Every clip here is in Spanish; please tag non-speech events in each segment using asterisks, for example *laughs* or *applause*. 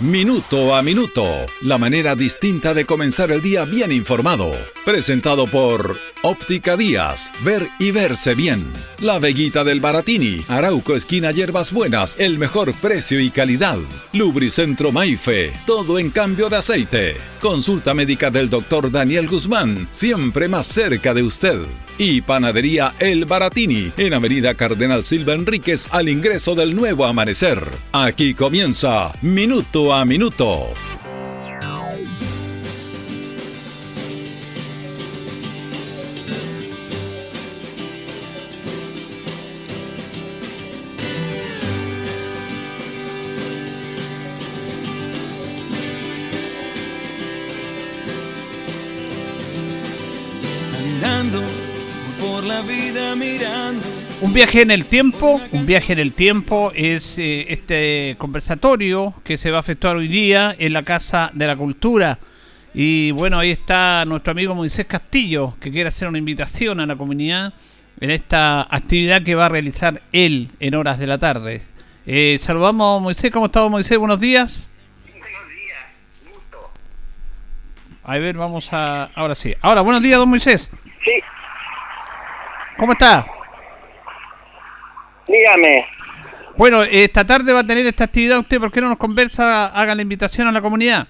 Minuto a Minuto, la manera distinta de comenzar el día bien informado. Presentado por Óptica Díaz, ver y verse bien. La Veguita del Baratini, Arauco Esquina Hierbas Buenas, el mejor precio y calidad. Lubricentro Maife, todo en cambio de aceite. Consulta médica del doctor Daniel Guzmán, siempre más cerca de usted. Y Panadería El Baratini, en Avenida Cardenal Silva Enríquez, al ingreso del nuevo amanecer. Aquí comienza Minuto a Minuto. Viaje en el tiempo, un viaje en el tiempo es eh, este conversatorio que se va a efectuar hoy día en la Casa de la Cultura. Y bueno, ahí está nuestro amigo Moisés Castillo, que quiere hacer una invitación a la comunidad en esta actividad que va a realizar él en horas de la tarde. Eh, saludamos a Moisés, ¿cómo estamos Moisés? Buenos días. Buenos días, gusto. A ver, vamos a... Ahora sí. Ahora, buenos días, don Moisés. Sí. ¿Cómo está? Dígame. Bueno, esta tarde va a tener esta actividad usted, ¿por qué no nos conversa, haga la invitación a la comunidad?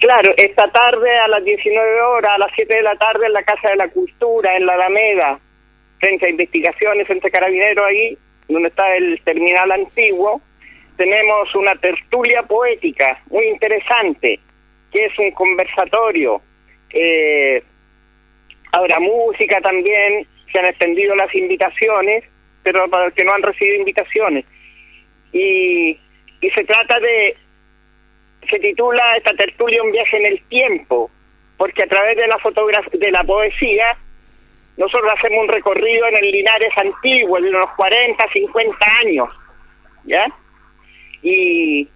Claro, esta tarde a las 19 horas, a las 7 de la tarde en la Casa de la Cultura, en la Alameda, frente a investigaciones, frente a Carabineros ahí, donde está el terminal antiguo, tenemos una tertulia poética muy interesante, que es un conversatorio. Eh, habrá música también, se han extendido las invitaciones, pero para los que no han recibido invitaciones. Y, y se trata de, se titula esta tertulia Un viaje en el tiempo, porque a través de la de la poesía, nosotros hacemos un recorrido en el Linares antiguo, de unos 40, 50 años, ¿ya? Y,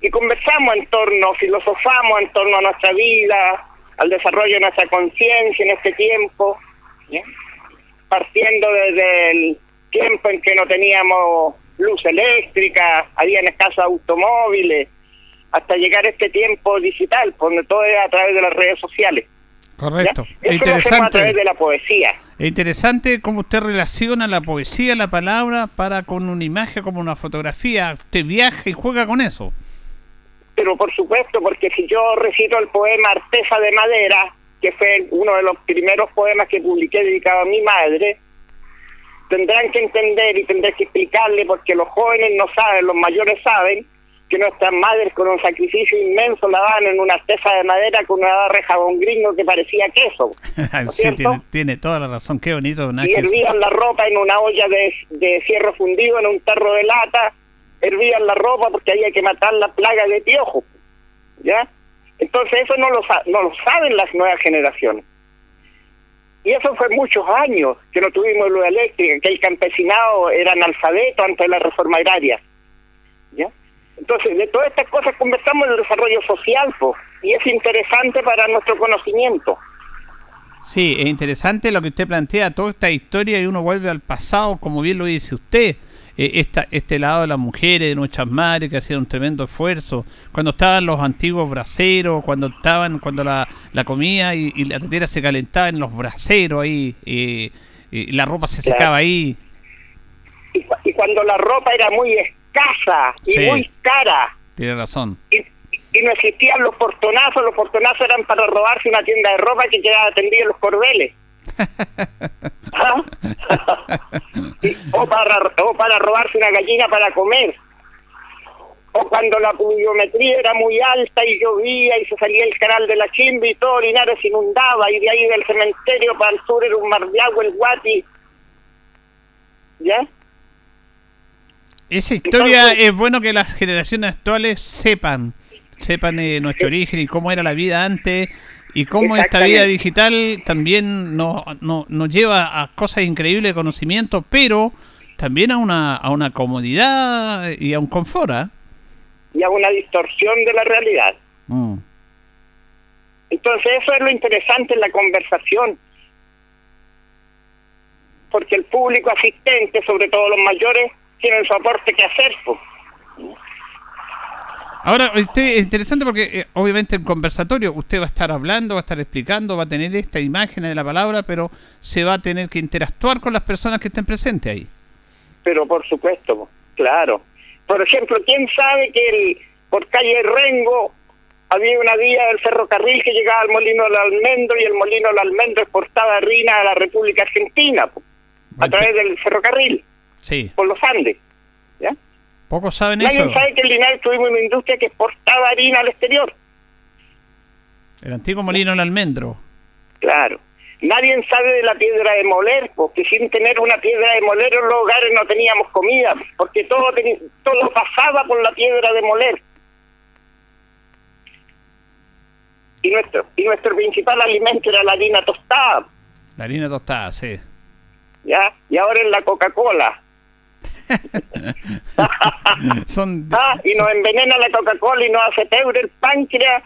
y conversamos en torno, filosofamos en torno a nuestra vida, al desarrollo de nuestra conciencia en este tiempo, ¿ya? Partiendo desde el tiempo en que no teníamos luz eléctrica, habían escasos automóviles, hasta llegar a este tiempo digital, donde todo es a través de las redes sociales. Correcto. Es interesante. a través de la poesía. Es interesante cómo usted relaciona la poesía, la palabra, para con una imagen como una fotografía. Usted viaja y juega con eso. Pero por supuesto, porque si yo recito el poema Artesa de Madera, que fue uno de los primeros poemas que publiqué dedicado a mi madre, tendrán que entender y tendré que explicarle porque los jóvenes no saben, los mayores saben que nuestras madres con un sacrificio inmenso lavaban en una tesa de madera con una barra de jabón gringo que parecía queso. *laughs* sí, tiene, toda la razón, qué bonito. Y hervían la ropa en una olla de, de fierro fundido, en un tarro de lata, hervían la ropa porque había que matar la plaga de piojo. ¿Ya? Entonces eso no lo, no lo saben las nuevas generaciones. Y eso fue muchos años que no tuvimos luz eléctrica, que el campesinado era analfabeto antes de la reforma agraria. ¿Ya? Entonces, de todas estas cosas conversamos en el desarrollo social, y es interesante para nuestro conocimiento. Sí, es interesante lo que usted plantea, toda esta historia y uno vuelve al pasado, como bien lo dice usted. Eh, esta, este lado de las mujeres, de nuestras madres que hacían un tremendo esfuerzo, cuando estaban los antiguos braceros, cuando estaban, cuando la, la comida y, la tetera se calentaba en los braceros ahí, eh, y la ropa se secaba ahí. Y, cuando la ropa era muy escasa y muy cara. Tiene razón. Y, y no existían los portonazos, los portonazos eran para robarse una tienda de ropa que quedaba atendida en los corbeles. ¿Ah? *laughs* o, para, o para robarse una gallina para comer. O cuando la pluviometría era muy alta y llovía y se salía el canal de la Chimbi y todo Linares se inundaba y de ahí del cementerio para el sur era un mar de agua, el Guati. ¿Ya? Esa historia es bueno que las generaciones actuales sepan, sepan eh, nuestro origen y cómo era la vida antes y cómo esta vida digital también nos, nos lleva a cosas increíbles de conocimiento, pero también a una, a una comodidad y a un confort. ¿ah? Y a una distorsión de la realidad. Mm. Entonces eso es lo interesante en la conversación. Porque el público asistente, sobre todo los mayores, tienen su aporte que hacer. Pues. Ahora, este, es interesante porque eh, obviamente en conversatorio usted va a estar hablando, va a estar explicando, va a tener esta imagen de la palabra, pero se va a tener que interactuar con las personas que estén presentes ahí. Pero por supuesto, claro. Por ejemplo, ¿quién sabe que el, por calle Rengo había una vía del ferrocarril que llegaba al Molino del Almendro y el Molino del Almendro exportaba harina a la República Argentina a través del ferrocarril, sí. por los Andes. ¿ya? Pocos saben Nadie eso. sabe que en Linares tuvimos una industria que exportaba harina al exterior. El antiguo molino del almendro. Claro. Nadie sabe de la piedra de moler, porque sin tener una piedra de moler en los hogares no teníamos comida, porque todo, todo pasaba por la piedra de moler. Y nuestro, y nuestro principal alimento era la harina tostada. La harina tostada, sí. ¿Ya? Y ahora es la Coca-Cola. *laughs* son, *laughs* ah, y nos envenena la Coca-Cola y nos hace pebre el páncreas,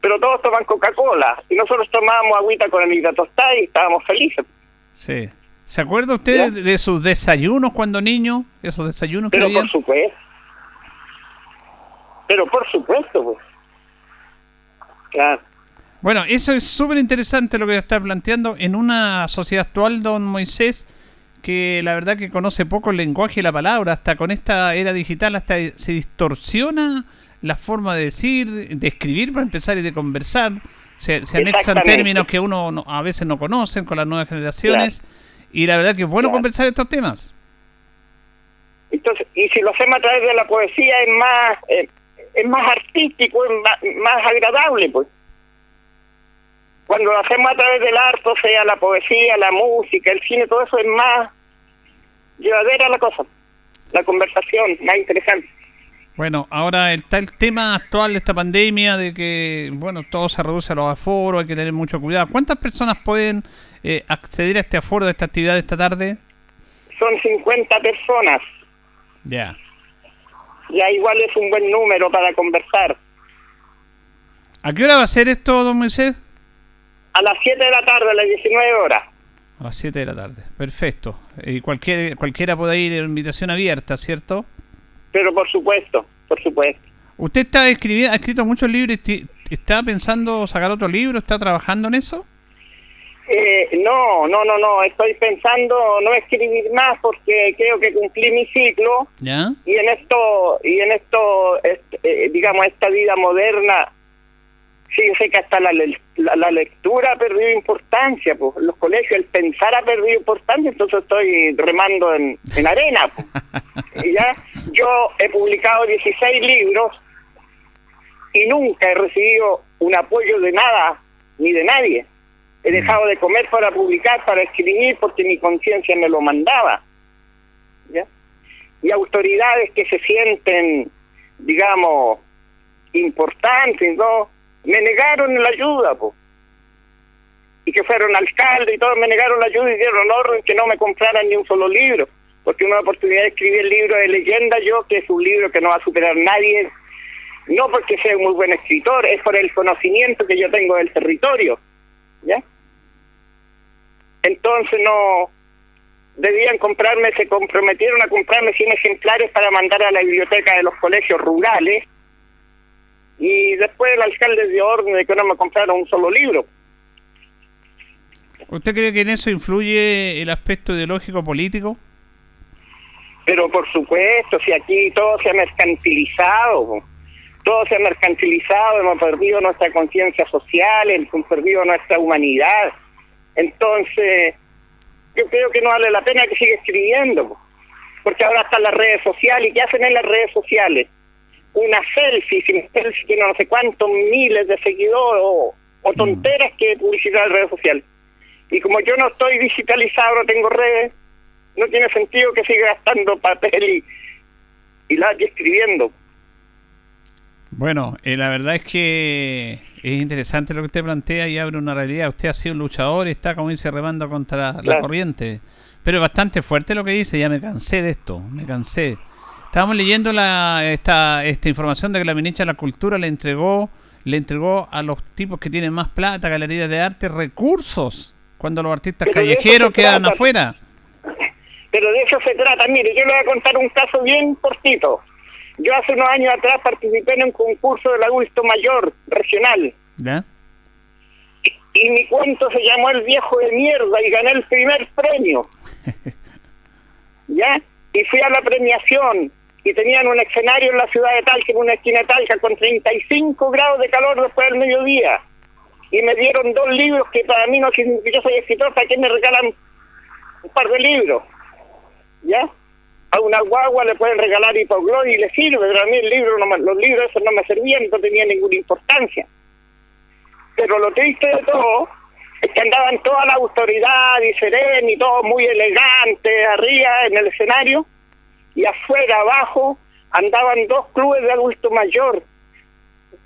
pero todos toman Coca-Cola. Y nosotros tomábamos agüita con harina tostada y estábamos felices. Sí. ¿Se acuerda usted de, de sus desayunos cuando niño? Esos desayunos Pero que por supuesto. Pero por supuesto, pues. Claro. Bueno, eso es súper interesante lo que está planteando en una sociedad actual, don Moisés, que la verdad que conoce poco el lenguaje y la palabra, hasta con esta era digital, hasta se distorsiona la forma de decir, de escribir para empezar y de conversar. Se, se anexan términos que uno no, a veces no conocen con las nuevas generaciones. Claro. Y la verdad que es bueno claro. conversar estos temas. Entonces, y si lo hacemos a través de la poesía es más eh, es más artístico, es más, más agradable, pues cuando lo hacemos a través del arte, o sea, la poesía, la música, el cine, todo eso es más llevadera la cosa, la conversación, más interesante. Bueno, ahora está el tema actual de esta pandemia, de que, bueno, todo se reduce a los aforos, hay que tener mucho cuidado. ¿Cuántas personas pueden eh, acceder a este aforo de esta actividad de esta tarde? Son 50 personas. Ya. Ya igual es un buen número para conversar. ¿A qué hora va a ser esto, don Moisés? A las 7 de la tarde, a las 19 horas. A las 7 de la tarde, perfecto. Y cualquier, cualquiera puede ir, invitación abierta, ¿cierto? Pero por supuesto, por supuesto. ¿Usted está escribiendo, ha escrito muchos libros? ¿Está pensando sacar otro libro? ¿Está trabajando en eso? Eh, no, no, no, no. Estoy pensando no escribir más porque creo que cumplí mi ciclo. ¿Ya? Y en esto, y en esto, este, eh, digamos, esta vida moderna, fíjese que hasta la, la, la, lectura ha perdido importancia, pues los colegios, el pensar ha perdido importancia, entonces estoy remando en, en arena. Pues. *laughs* y ya yo he publicado 16 libros y nunca he recibido un apoyo de nada ni de nadie. He dejado de comer para publicar, para escribir, porque mi conciencia me lo mandaba. ¿ya? Y autoridades que se sienten, digamos, importantes, ¿no? Me negaron la ayuda, po. y que fueron alcalde y todos me negaron la ayuda y dieron orden que no me compraran ni un solo libro, porque una oportunidad de escribir el libro de leyenda yo, que es un libro que no va a superar nadie, no porque sea un muy buen escritor, es por el conocimiento que yo tengo del territorio, ¿ya? Entonces no debían comprarme, se comprometieron a comprarme 100 ejemplares para mandar a la biblioteca de los colegios rurales, y después el alcalde dio orden de que no me compraron un solo libro. ¿Usted cree que en eso influye el aspecto ideológico político? Pero por supuesto, si aquí todo se ha mercantilizado, todo se ha mercantilizado, hemos perdido nuestra conciencia social, hemos perdido nuestra humanidad. Entonces, yo creo que no vale la pena que siga escribiendo, porque ahora están las redes sociales. ¿Y qué hacen en las redes sociales? Una selfie, sin selfie tiene no sé cuántos miles de seguidores o, o tonteras que publicitar en redes sociales. Y como yo no estoy digitalizado, no tengo redes, no tiene sentido que siga gastando papel y, y lápiz escribiendo. Bueno, eh, la verdad es que es interesante lo que usted plantea y abre una realidad. Usted ha sido un luchador y está, como dice, remando contra la, corriente. Pero es bastante fuerte lo que dice, ya me cansé de esto, me cansé. Estábamos leyendo la, esta, esta información de que la ministra de la Cultura le entregó, le entregó a los tipos que tienen más plata, galerías de arte, recursos, cuando los artistas Pero callejeros quedan trata. afuera. pero de eso se trata. Mire, yo le voy a contar un caso bien cortito. Yo hace unos años atrás participé en un concurso del adulto mayor regional. ¿Ya? Y, y mi cuento se llamó El viejo de mierda y gané el primer premio. *laughs* ¿Ya? Y fui a la premiación y tenían un escenario en la ciudad de Talca, en una esquina de Talca, con 35 grados de calor después del mediodía. Y me dieron dos libros que para mí no significa yo soy escritor, ¿para qué me regalan un par de libros? ¿Ya? A una guagua le pueden regalar hipogloss y le sirve, pero a mí el libro no los libros esos no me servían, no tenían ninguna importancia. Pero lo triste de todo es que andaban toda la autoridad y sereno y todo muy elegante arriba en el escenario y afuera abajo andaban dos clubes de adulto mayor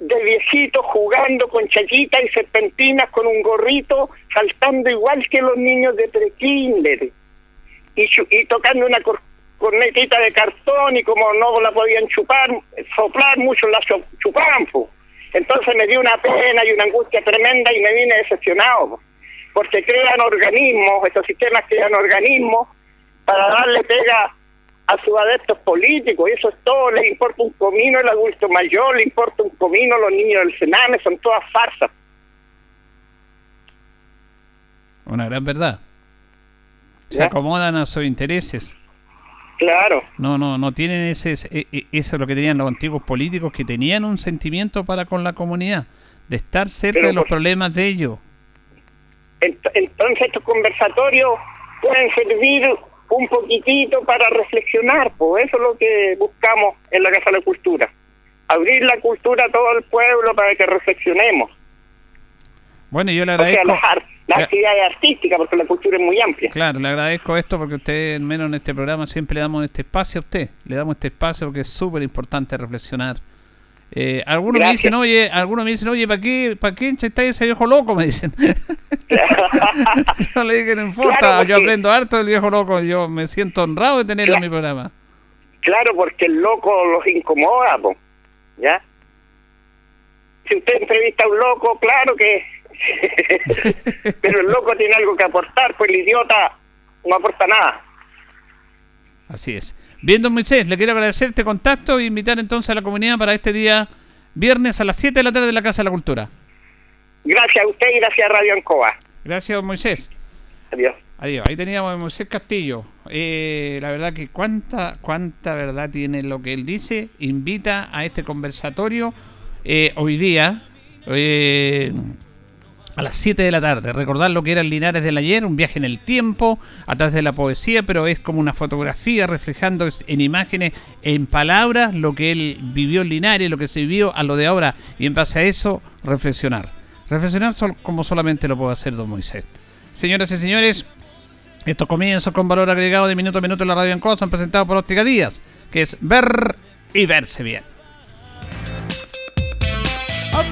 de viejitos jugando con chayitas y serpentinas con un gorrito saltando igual que los niños de prekinder y, y tocando una cor- cornetita de cartón y como no la podían chupar, soplar mucho la chupaban. po. Entonces me dio una pena y una angustia tremenda y me vine decepcionado, po. porque crean organismos, estos sistemas crean organismos para darle pega a sus adeptos políticos, y eso es todo, les importa un comino el adulto mayor, le importa un comino los niños del Sename, son todas farsas. Una gran verdad. Se ¿Ya? acomodan a sus intereses. Claro. No, no, no tienen ese, ese- e- eso es lo que tenían los antiguos políticos que tenían un sentimiento para con la comunidad, de estar cerca Pero de los problemas de ellos. Ent- Entonces estos conversatorios pueden servir un poquitito para reflexionar, pues eso es lo que buscamos en la Casa de la Cultura. Abrir la cultura a todo el pueblo para que reflexionemos. Bueno, yo le O sea, agradezco. las, ar- las le- actividades artísticas, porque la cultura es muy amplia. Claro, le agradezco esto porque usted, al menos en este programa, siempre le damos este espacio a usted. Le damos este espacio porque es súper importante reflexionar. Eh, algunos me dicen, oye, algunos me dicen, oye, ¿para qué, para qué está ese viejo loco? *laughs* Me dicen. yo le dije, no importa, Claro, yo aprendo harto del viejo loco, yo me siento honrado de tenerlo en mi programa. Claro, porque el loco los incomoda, po. ¿ya? Si usted entrevista a un loco, claro que... *laughs* Pero el loco tiene algo que aportar, pues el idiota no aporta nada. Así es. Bien, don Moisés, le quiero agradecer este contacto e invitar entonces a la comunidad para este día viernes a las 7 de la tarde de la Casa de la Cultura. Gracias a usted y gracias a Radio Ancoa. Gracias, don Moisés. Adiós. Adiós. Ahí teníamos a Moisés Castillo. Eh, la verdad que cuánta, cuánta verdad tiene lo que él dice. Invita a este conversatorio eh, hoy día eh, a las 7 de la tarde. Recordar lo que era el Linares del ayer, un viaje en el tiempo, a través de la poesía, pero es como una fotografía reflejando en imágenes, en palabras, lo que él vivió en Linares, lo que se vivió a lo de ahora, y en base a eso, reflexionar. Reflexionar como solamente lo puede hacer don Moisés. Señoras y señores, estos comienzos con valor agregado de minuto a minuto en la radio en son presentados por Óptica Díaz, que es ver y verse bien.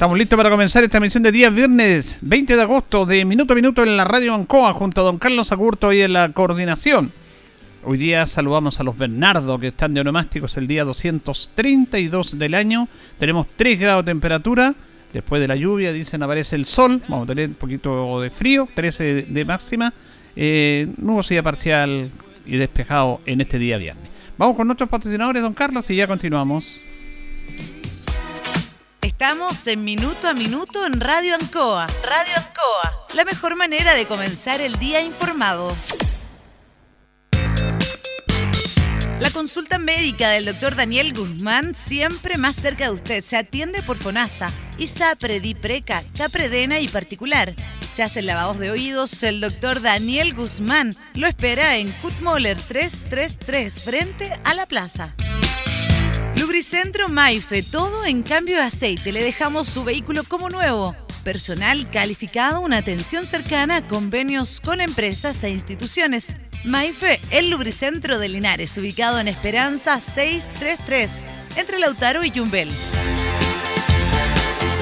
Estamos listos para comenzar esta emisión de día viernes 20 de agosto de Minuto a Minuto en la Radio Ancoa junto a don Carlos Agurto y en la coordinación. Hoy día saludamos a los Bernardo que están de onomásticos el día 232 del año. Tenemos 3 grados de temperatura. Después de la lluvia, dicen, aparece el sol. Vamos a tener un poquito de frío, 13 de, máxima. Eh, nubosidad parcial y despejado en este día viernes. Vamos con nuestros patrocinadores, don Carlos, y ya continuamos. Estamos en Minuto a Minuto en Radio Ancoa. Radio Ancoa. La mejor manera de comenzar el día informado. La consulta médica del doctor Daniel Guzmán siempre más cerca de usted. Se atiende por FONASA, ISAPRE, DIPRECA, CAPREDENA y particular. Se hacen lavados de oídos. El doctor Daniel Guzmán lo espera en Kutmoller 333 frente a la plaza. Lubricentro Maife, todo en cambio de aceite. Le dejamos su vehículo como nuevo. Personal calificado, una atención cercana, convenios con empresas e instituciones. Maife, el lubricentro de Linares, ubicado en Esperanza 633. entre Lautaro y Yumbel.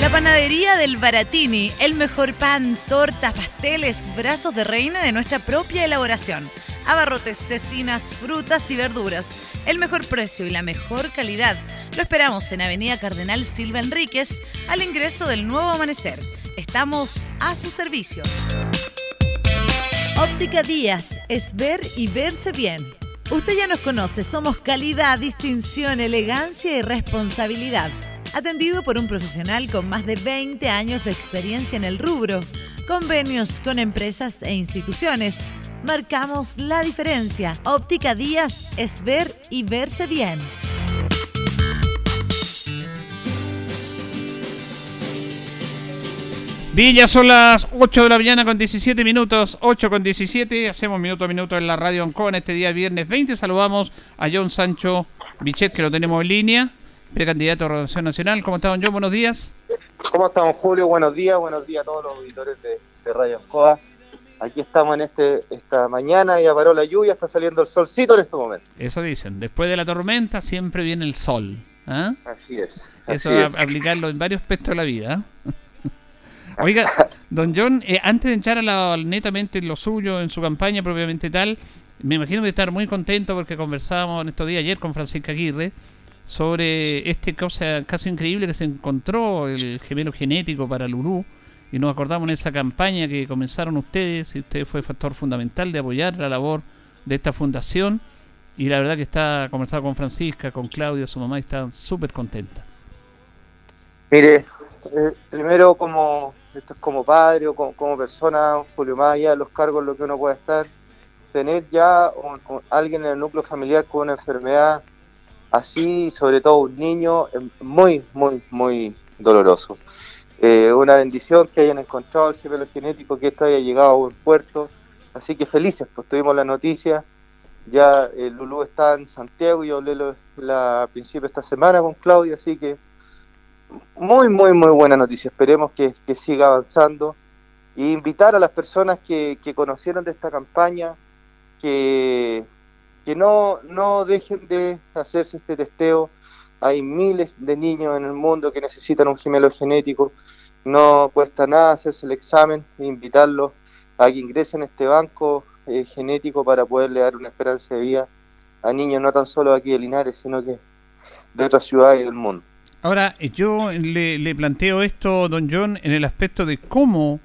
La panadería del Baratini, el mejor pan, tortas, pasteles, brazos de reina de nuestra propia elaboración. Abarrotes, cecinas, frutas y verduras. El mejor precio y la mejor calidad. Lo esperamos en Avenida Cardenal Silva Enríquez, al ingreso del nuevo amanecer. Estamos a su servicio. Óptica Díaz es ver y verse bien. Usted ya nos conoce, somos calidad, distinción, elegancia y responsabilidad atendido por un profesional con más de 20 años de experiencia en el rubro. Convenios con empresas e instituciones. Marcamos la diferencia. Óptica Díaz es ver y verse bien. Villa son las 8 de la mañana con 17 minutos, 8 con 17, hacemos minuto a minuto en la radio Oncon este día viernes 20, saludamos a John Sancho Bichet que lo tenemos en línea precandidato a Relación Nacional. ¿Cómo está, don John? Buenos días. ¿Cómo estamos, Julio? Buenos días, buenos días a todos los auditores de, Radio Escoa. Aquí estamos en este esta mañana, ya paró la lluvia, está saliendo el solcito en este momento. Eso dicen, después de la tormenta siempre viene el sol. ¿ah? Así es. Eso va a *laughs* aplicarlo en varios aspectos de la vida. ¿ah? *laughs* Oiga, don John, eh, antes de echar a la, netamente lo suyo en su campaña propiamente tal, me imagino que estar muy contento porque conversábamos en estos días ayer con Francisca Aguirre sobre este cosa caso increíble que se encontró el gemelo genético para Lulú y nos acordamos en esa campaña que comenzaron ustedes y usted fue factor fundamental de apoyar la labor de esta fundación y la verdad que está conversando con Francisca, con Claudia, su mamá y está súper contenta. Mire, eh, primero como esto es como padre o como, persona, Julio, más allá de los cargos lo que uno puede estar, tener ya alguien en el núcleo familiar con una enfermedad así, sobre todo un niño, es muy, muy, muy doloroso. Eh, una bendición que hayan encontrado el gemelo genético, que esto haya llegado a buen puerto. Así que felices, pues tuvimos la noticia. Ya el Lulú está en Santiago y yo hablé la, a principio de esta semana con Claudia, así que muy, muy, muy buena noticia. Esperemos que, siga avanzando. E invitar a las personas que, que conocieron de esta campaña, que, que no, no dejen de hacerse este testeo. Hay miles de niños en el mundo que necesitan un gemelo genético. No cuesta nada hacerse el examen e invitarlos a que ingresen a este banco eh, genético para poderle dar una esperanza de vida a niños no tan solo aquí de Linares, sino que de otras ciudades del mundo. Ahora, yo le, le planteo esto, don John, en el aspecto de cómo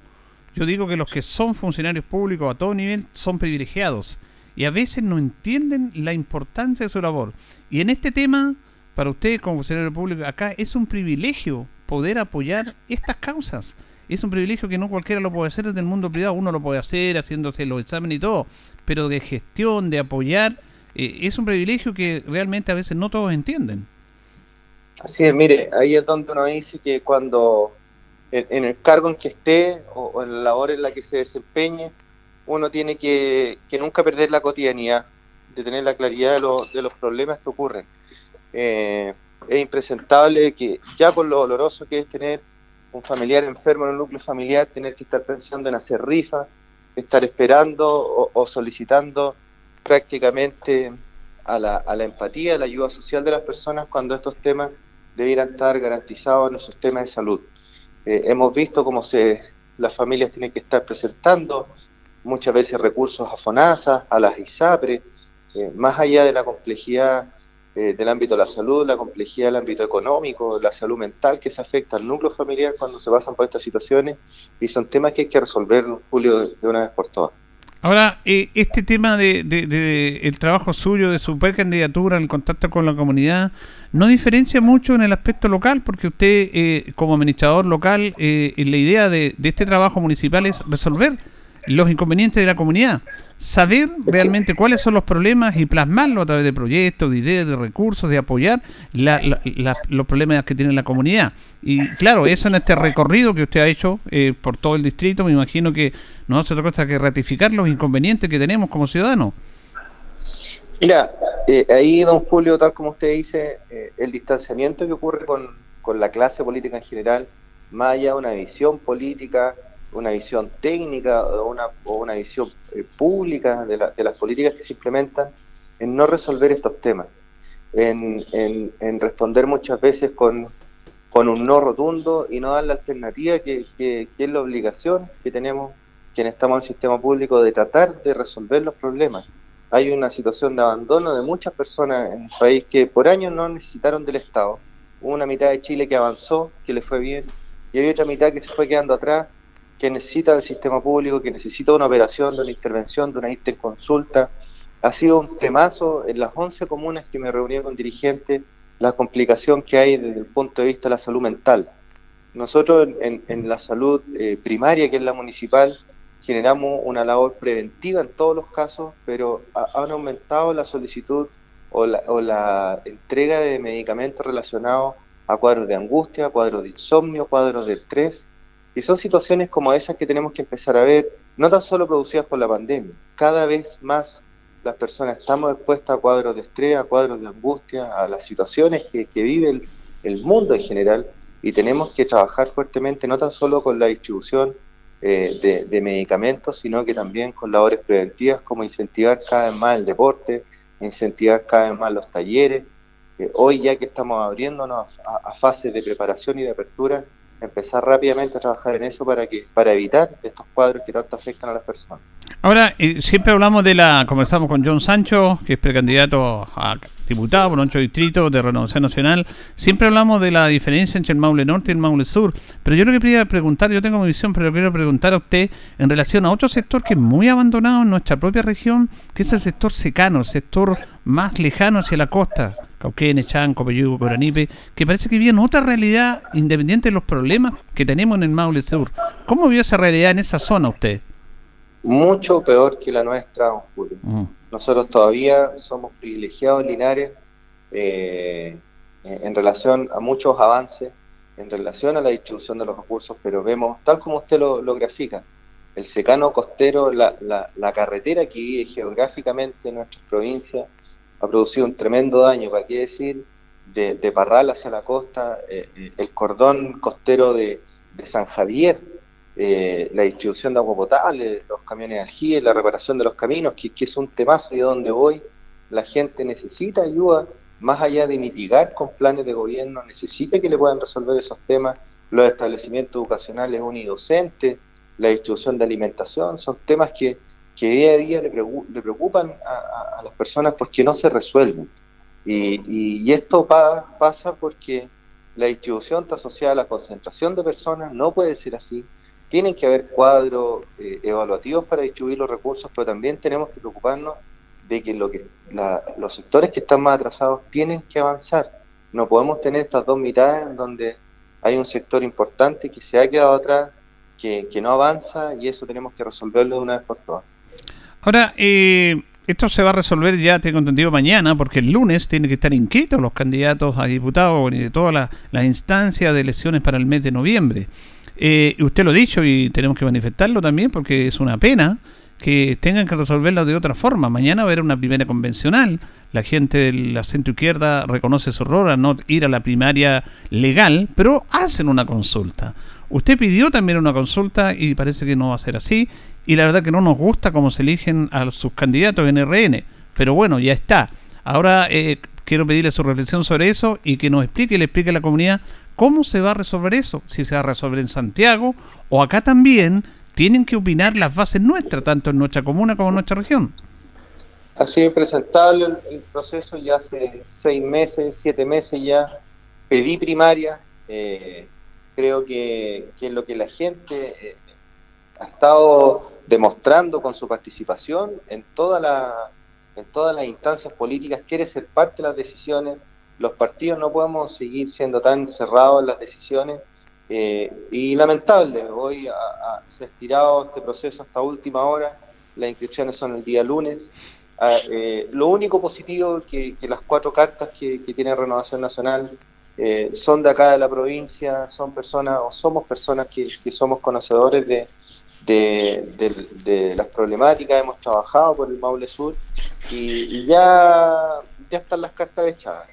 yo digo que los que son funcionarios públicos a todo nivel son privilegiados y a veces no entienden la importancia de su labor. Y en este tema, para ustedes como funcionario público, acá es un privilegio poder apoyar estas causas. Es un privilegio que no cualquiera lo puede hacer desde el mundo privado, uno lo puede hacer haciéndose los exámenes y todo, pero de gestión, de apoyar, eh, es un privilegio que realmente a veces no todos entienden. Así es, mire, ahí es donde uno dice que cuando en, el cargo en que esté o en la labor en la que se desempeñe, uno tiene que, nunca perder la cotidianidad, de tener la claridad de, de los problemas que ocurren. Eh, es impresentable que ya con lo doloroso que es tener un familiar enfermo en un núcleo familiar, tener que estar pensando en hacer rifas, estar esperando o, solicitando prácticamente a la, a la, empatía, a la ayuda social de las personas cuando estos temas debieran estar garantizados en los sistemas de salud. Eh, hemos visto cómo se, las familias tienen que estar presentando muchas veces recursos a FONASA, a las ISAPRE, eh, más allá de la complejidad eh, del ámbito de la salud, la complejidad del ámbito económico, la salud mental que se afecta al núcleo familiar cuando se pasan por estas situaciones y son temas que hay que resolver, Julio, de una vez por todas. Ahora, eh, este tema de, el trabajo suyo, de su precandidatura, el contacto con la comunidad, no diferencia mucho en el aspecto local, porque usted, como administrador local, la idea de, de este trabajo municipal es resolver los inconvenientes de la comunidad, saber realmente cuáles son los problemas y plasmarlo a través de proyectos, de ideas, de recursos, de apoyar los problemas que tiene la comunidad. Y claro, eso en este recorrido que usted ha hecho eh, por todo el distrito, me imagino que no hace otra cosa que ratificar los inconvenientes que tenemos como ciudadanos. Mira, eh, ahí, don Julio, tal como usted dice, eh, el distanciamiento que ocurre con, con la clase política en general, más allá de una visión política, una visión técnica o una, o una visión eh, pública de, de, las políticas que se implementan en no resolver estos temas. en, en, responder muchas veces con, con, un no rotundo y no dar la alternativa que, que, es la obligación que tenemos quienes estamos en el sistema público de tratar de resolver los problemas. Hay una situación de abandono de muchas personas en el país que por años no necesitaron del Estado. Hubo una mitad de Chile que avanzó, que le fue bien, y hay otra mitad que se fue quedando atrás, que necesita del sistema público, que necesita una operación, de una intervención, de una interconsulta, ha sido un temazo en las 11 comunas que me reuní con dirigentes, la complicación que hay desde el punto de vista de la salud mental. Nosotros en, la salud eh, primaria, que es la municipal, generamos una labor preventiva en todos los casos, pero han aumentado la solicitud o la, o la entrega de medicamentos relacionados a cuadros de angustia, cuadros de insomnio, cuadros de estrés, y son situaciones como esas que tenemos que empezar a ver, no tan solo producidas por la pandemia, cada vez más las personas estamos expuestas a cuadros de estrés, a cuadros de angustia, a las situaciones que, vive el, mundo en general y tenemos que trabajar fuertemente no tan solo con la distribución eh, de, medicamentos, sino que también con labores preventivas como incentivar cada vez más el deporte, incentivar cada vez más los talleres. hoy ya que estamos abriéndonos a fases de preparación y de apertura, empezar rápidamente a trabajar en eso para que para evitar estos cuadros que tanto afectan a las personas. Ahora, eh, siempre hablamos de la, conversamos con John Sancho, que es precandidato a diputado por ocho distritos de Renovación Nacional, siempre hablamos de la diferencia entre el Maule Norte y el Maule Sur, pero yo lo que quería preguntar, yo tengo mi visión, pero quiero preguntar a usted en relación a otro sector que es muy abandonado en nuestra propia región, que es el sector secano, el sector más lejano hacia la costa, Cauquenes, Chanco, Peyugo, Coranipe, que parece que viene otra realidad independiente de los problemas que tenemos en el Maule Sur. ¿Cómo vio esa realidad en esa zona usted? mucho peor que la nuestra, Julio. Mm. Nosotros todavía somos privilegiados Linares eh, en relación a muchos avances, en relación a la distribución de los recursos, pero vemos, tal como usted lo, grafica, el secano costero, la, la, carretera que vive geográficamente en nuestras provincias, ha producido un tremendo daño, ¿para qué decir? De, Parral hacia la costa, eh, eh, el cordón costero de, de San Javier, eh, la distribución de agua potable, los camiones de aljibe, la reparación de los caminos, que, es un temazo y a donde voy. La gente necesita ayuda, más allá de mitigar con planes de gobierno, necesita que le puedan resolver esos temas, los establecimientos educacionales unidocentes, la distribución de alimentación, son temas que, día a día le, preocupan a, las personas porque no se resuelven. Y, esto pasa porque la distribución está asociada a la concentración de personas, no puede ser así tienen que haber cuadros eh, evaluativos para distribuir los recursos, pero también tenemos que preocuparnos de que, lo que los sectores que están más atrasados tienen que avanzar. No podemos tener estas dos mitades en donde hay un sector importante que se ha quedado atrás, que, no avanza y eso tenemos que resolverlo de una vez por todas. Ahora, eh, esto se va a resolver ya, tengo entendido, mañana, porque el lunes tienen que estar inscritos los candidatos a diputados y de todas las instancias de elecciones para el mes de noviembre. Eh, usted lo ha dicho y tenemos que manifestarlo también porque es una pena que tengan que resolverlo de otra forma. Mañana va a haber una primera convencional. La gente de la centro izquierda reconoce su error a no ir a la primaria legal, pero hacen una consulta. Usted pidió también una consulta y parece que no va a ser así. Y la verdad que no nos gusta cómo se eligen a sus candidatos en RN. Pero bueno, ya está. Ahora eh, quiero pedirle su reflexión sobre eso y que nos explique y le explique a la comunidad ¿Cómo se va a resolver eso? Si se va a resolver en Santiago o acá también tienen que opinar las bases nuestras, tanto en nuestra comuna como en nuestra región. Ha sido impresentable el, proceso ya hace seis meses, siete meses ya. Pedí primaria. Eh, creo que, es lo que la gente eh, ha estado demostrando con su participación en, toda la, en todas las instancias políticas, quiere ser parte de las decisiones. Los partidos no podemos seguir siendo tan cerrados en las decisiones. Eh, y lamentable, hoy se ha estirado este proceso hasta última hora, las inscripciones son el día lunes. Ah, eh, lo único positivo que, que las cuatro cartas que, tiene Renovación Nacional eh, son de acá de la provincia, son personas o somos personas que, somos conocedores de, de, las problemáticas, hemos trabajado por el Maule Sur y, ya, ya están las cartas echadas.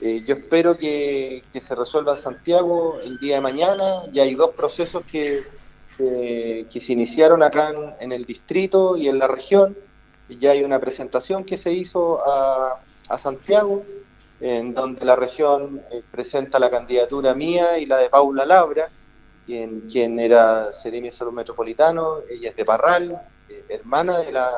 Eh, yo espero que, se resuelva Santiago el día de mañana. Ya hay dos procesos que, que, se iniciaron acá en, el distrito y en la región. Ya hay una presentación que se hizo a, Santiago en donde la región eh, presenta la candidatura mía y la de Paula Labra, quien, quien era Seremi de Salud Metropolitano, ella es de Parral, eh, hermana de la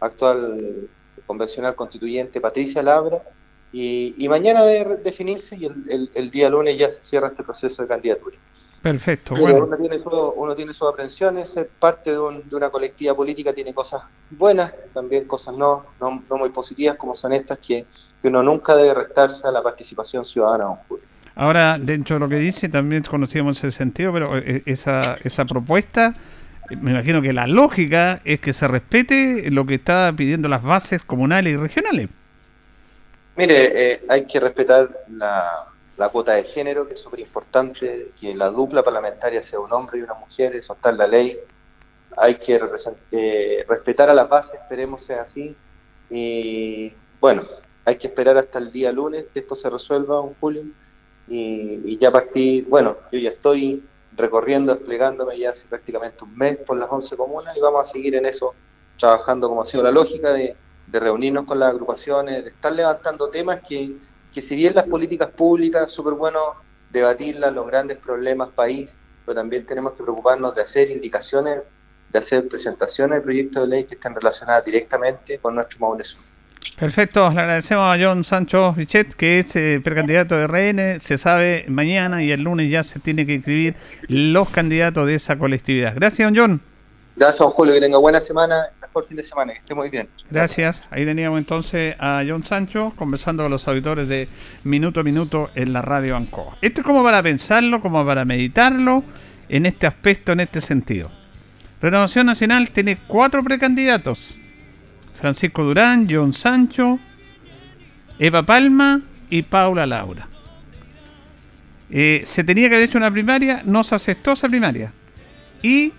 actual convencional constituyente Patricia Labra, y, mañana debe definirse y el, día lunes ya se cierra este proceso de candidatura. Perfecto. bueno. uno, tiene uno tiene sus aprensiones, ser parte de, una colectiva política tiene cosas buenas, también cosas no, no, muy positivas como son estas que, que, uno nunca debe restarse a la participación ciudadana. Ahora, dentro de lo que dice, también conocíamos ese sentido, pero eh, esa, esa propuesta, me imagino que la lógica es que se respete lo que está pidiendo las bases comunales y regionales. Mire, eh, hay que respetar la, la cuota de género, que es súper importante, que la dupla parlamentaria sea un hombre y una mujer, eso está en la ley. Hay que eh, respetar a las bases, esperemos sea así. Y bueno, hay que esperar hasta el día lunes que esto se resuelva, un julio. Y, ya partir, bueno, yo ya estoy recorriendo, desplegándome ya hace prácticamente un mes por las 11 comunas y vamos a seguir en eso, trabajando como ha sido la lógica de, reunirnos con las agrupaciones, de estar levantando temas que que si bien las políticas públicas, súper bueno debatirlas, los grandes problemas país, pero también tenemos que preocuparnos de hacer indicaciones, de hacer presentaciones de proyectos de ley que estén relacionadas directamente con nuestro Maule Perfecto, le agradecemos a John Sancho Vichet, que es eh, precandidato de RN. Se sabe mañana y el lunes ya se tiene que inscribir los candidatos de esa colectividad. Gracias, don John. Gracias, Julio. Que tenga buena semana, mejor fin de semana. Que esté muy bien. Gracias. Ahí teníamos entonces a John Sancho conversando con los auditores de Minuto a Minuto en la radio Ancoa. Esto es como para pensarlo, como para meditarlo en este aspecto, en este sentido. Renovación Nacional tiene cuatro precandidatos. Francisco Durán, John Sancho, Eva Palma y Paula Laura. Eh, se tenía que haber hecho una primaria, no se aceptó esa primaria. Y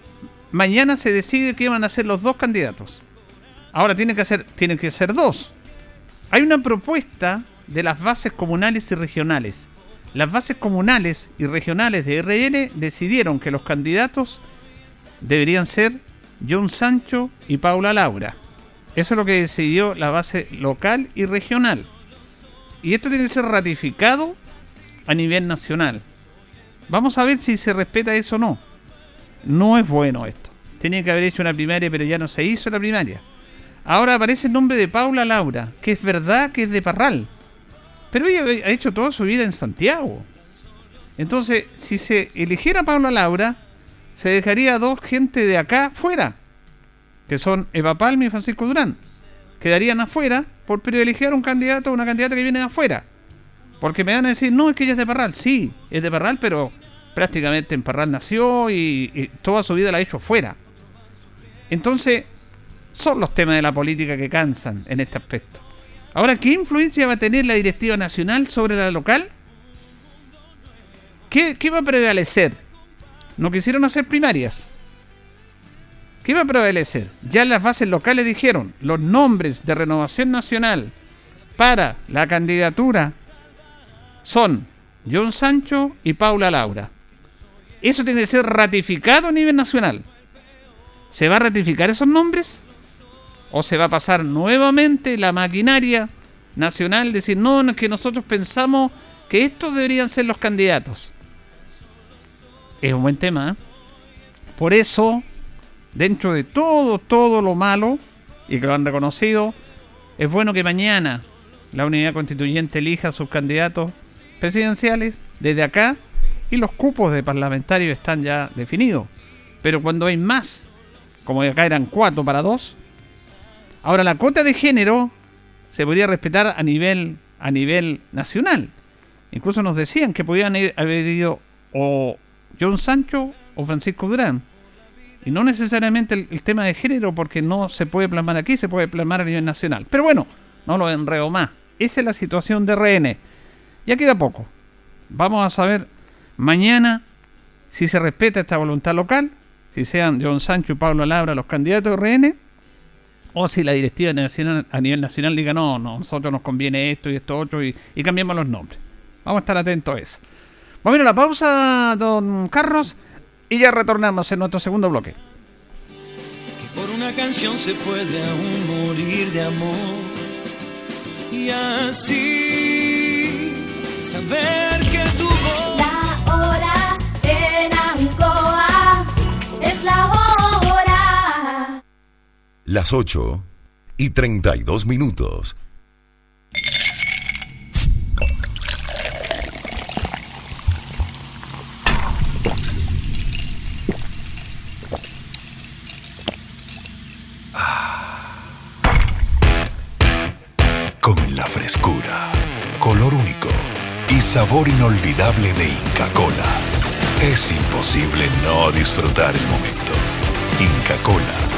mañana se decide que van a ser los dos candidatos. Ahora tienen que ser, tienen que ser dos. Hay una propuesta de las bases comunales y regionales. Las bases comunales y regionales de RN decidieron que los candidatos deberían ser John Sancho y Paula Laura. Eso es lo que decidió la base local y regional. Y esto tiene que ser ratificado a nivel nacional. Vamos a ver si se respeta eso o no. No es bueno esto. Tenía que haber hecho una primaria, pero ya no se hizo la primaria. Ahora aparece el nombre de Paula Laura, que es verdad que es de Parral. Pero ella ha hecho toda su vida en Santiago. Entonces, si se eligiera Paula Laura, se dejaría a dos gente de acá fuera, que son Eva Palma y Francisco Durán. Quedarían afuera por privilegiar un candidato o una candidata que viene de afuera. Porque me van a decir, no, es que ella es de Parral. Sí, es de Parral, pero prácticamente en Parral nació y, toda su vida la ha hecho fuera. Entonces, son los temas de la política que cansan en este aspecto. Ahora, ¿qué influencia va a tener la directiva nacional sobre la local? ¿Qué, va a prevalecer? No quisieron hacer primarias. ¿Qué va a prevalecer? Ya las bases locales dijeron los nombres de renovación nacional para la candidatura son John Sancho y Paula Laura. Eso tiene que ser ratificado a nivel nacional. ¿Se va a ratificar esos nombres? ¿O se va a pasar nuevamente la maquinaria nacional? Decir, no, es que nosotros pensamos que estos deberían ser los candidatos. Es un buen tema. ¿eh? Por eso, dentro de todo, todo lo malo, y que lo han reconocido, es bueno que mañana la unidad constituyente elija sus candidatos presidenciales desde acá y los cupos de parlamentarios están ya definidos. Pero cuando hay más, como acá eran cuatro para dos, ahora la cuota de género se podría respetar a nivel, a nivel nacional. Incluso nos decían que podían haber ido o John Sancho o Francisco Durán. Y no necesariamente el, tema de género, porque no se puede plasmar aquí, se puede plasmar a nivel nacional. Pero bueno, no lo enredo más. Esa es la situación de RN. Ya queda poco. Vamos a saber Mañana, si se respeta esta voluntad local, si sean John Sancho y Pablo Labra los candidatos de RN, o si la directiva nacional, a nivel nacional diga no, no, nosotros nos conviene esto y esto otro y, cambiamos los nombres. Vamos a estar atentos a eso. Vamos a ir a la pausa, don Carlos, y ya retornamos en nuestro segundo bloque. por una canción se puede aún morir de amor. Y así saber que tu voz La hora en Ancoa es la hora. Las 8 y 32 minutos. Y sabor inolvidable de Inca Cola, es imposible no disfrutar el momento. Inca Cola.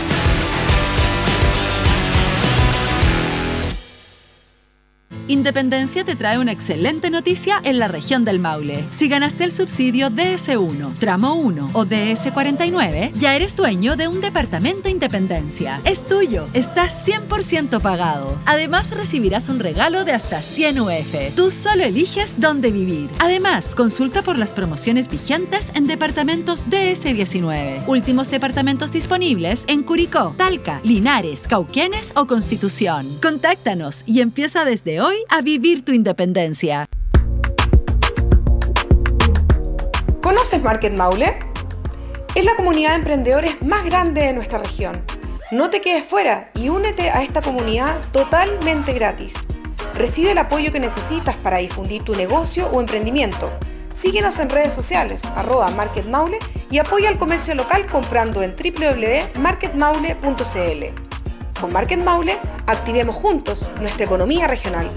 Independencia te trae una excelente noticia en la región del Maule. Si ganaste el subsidio DS1, tramo 1 o DS49, ya eres dueño de un departamento Independencia. Es tuyo, está 100% pagado. Además, recibirás un regalo de hasta 100 UF. Tú solo eliges dónde vivir. Además, consulta por las promociones vigentes en departamentos DS19. Últimos departamentos disponibles en Curicó, Talca, Linares, Cauquenes o Constitución. Contáctanos y empieza desde hoy a vivir tu independencia. ¿Conoces Market Maule? Es la comunidad de emprendedores más grande de nuestra región. No te quedes fuera y únete a esta comunidad totalmente gratis. Recibe el apoyo que necesitas para difundir tu negocio o emprendimiento. Síguenos en redes sociales, arroba Market Maule y apoya al comercio local comprando en www.marketmaule.cl. Con Market Maule, activemos juntos nuestra economía regional.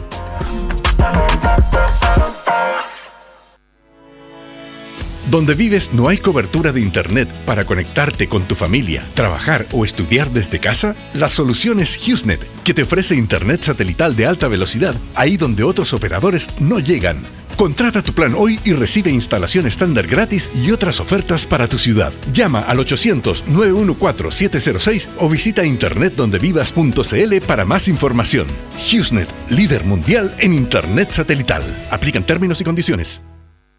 Donde vives no hay cobertura de Internet para conectarte con tu familia, trabajar o estudiar desde casa. La solución es HughesNet, que te ofrece Internet satelital de alta velocidad ahí donde otros operadores no llegan. Contrata tu plan hoy y recibe instalación estándar gratis y otras ofertas para tu ciudad. Llama al 800-914-706 o visita internetdondevivas.cl para más información. HughesNet, líder mundial en Internet satelital. Aplican términos y condiciones.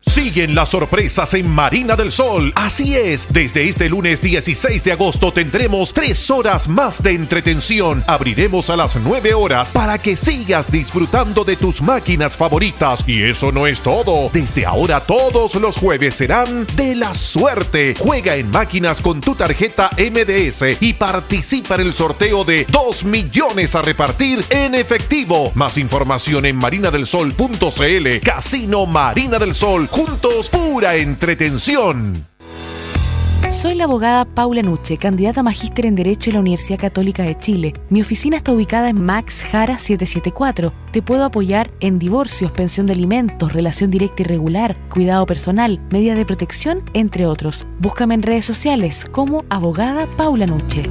Siguen las sorpresas en Marina del Sol. Así es, desde este lunes 16 de agosto tendremos tres horas más de entretención. Abriremos a las 9 horas para que sigas disfrutando de tus máquinas favoritas. Y eso no es todo. Desde ahora todos los jueves serán de la suerte. Juega en máquinas con tu tarjeta MDS y participa en el sorteo de 2 millones a repartir en efectivo. Más información en marinadelsol.cl. Casino Marina del Sol. Juntos, pura entretención. Soy la abogada Paula Nuche, candidata a magíster en Derecho en la Universidad Católica de Chile. Mi oficina está ubicada en Max Jara 774. Te puedo apoyar en divorcios, pensión de alimentos, relación directa y regular, cuidado personal, medidas de protección, entre otros. Búscame en redes sociales como abogada Paula Nuche.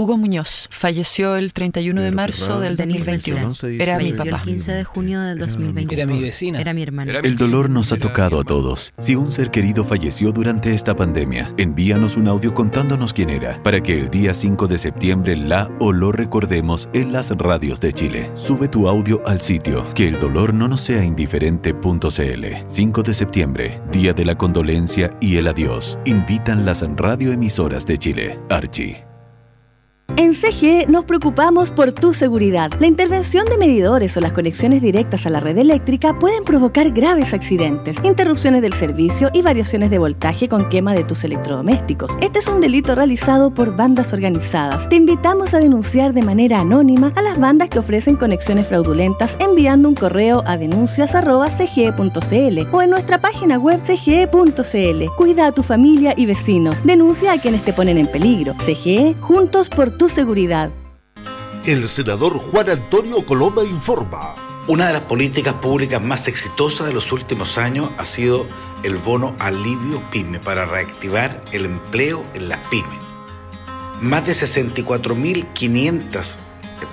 Hugo Muñoz falleció el 31 de marzo del 2021. Era mi papá. El 15 de junio del 2021. Era mi vecina. Era mi hermano. El dolor nos ha tocado a todos. Si un ser querido falleció durante esta pandemia, envíanos un audio contándonos quién era, para que el día 5 de septiembre la o lo recordemos en las radios de Chile. Sube tu audio al sitio que el dolor no nos sea indiferente.cl. 5 de septiembre, Día de la Condolencia y el Adiós. Invitan las radioemisoras de Chile. Archie. En CGE nos preocupamos por tu seguridad. La intervención de medidores o las conexiones directas a la red eléctrica pueden provocar graves accidentes, interrupciones del servicio y variaciones de voltaje con quema de tus electrodomésticos. Este es un delito realizado por bandas organizadas. Te invitamos a denunciar de manera anónima a las bandas que ofrecen conexiones fraudulentas enviando un correo a denuncias.cge.cl o en nuestra página web cge.cl. Cuida a tu familia y vecinos. Denuncia a quienes te ponen en peligro. CGE, juntos por tu seguridad. El senador Juan Antonio Coloma informa. Una de las políticas públicas más exitosas de los últimos años ha sido el bono alivio pyme para reactivar el empleo en las pymes. Más de 64.500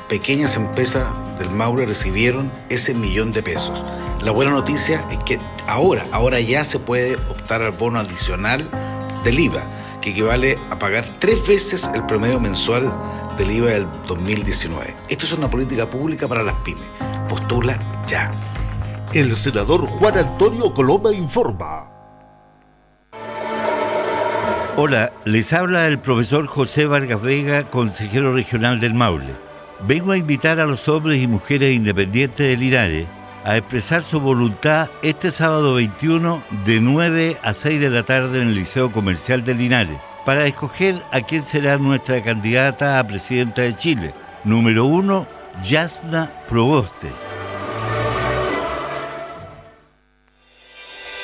pequeñas empresas del Maule recibieron ese millón de pesos. La buena noticia es que ahora, ahora ya se puede optar al bono adicional del IVA que equivale a pagar tres veces el promedio mensual del IVA del 2019. Esto es una política pública para las pymes. Postula ya. El senador Juan Antonio Coloma informa. Hola, les habla el profesor José Vargas Vega, consejero regional del Maule. Vengo a invitar a los hombres y mujeres independientes de Linares a expresar su voluntad este sábado 21 de 9 a 6 de la tarde en el Liceo Comercial de Linares para escoger a quién será nuestra candidata a presidenta de Chile. Número 1, Yasna Proboste.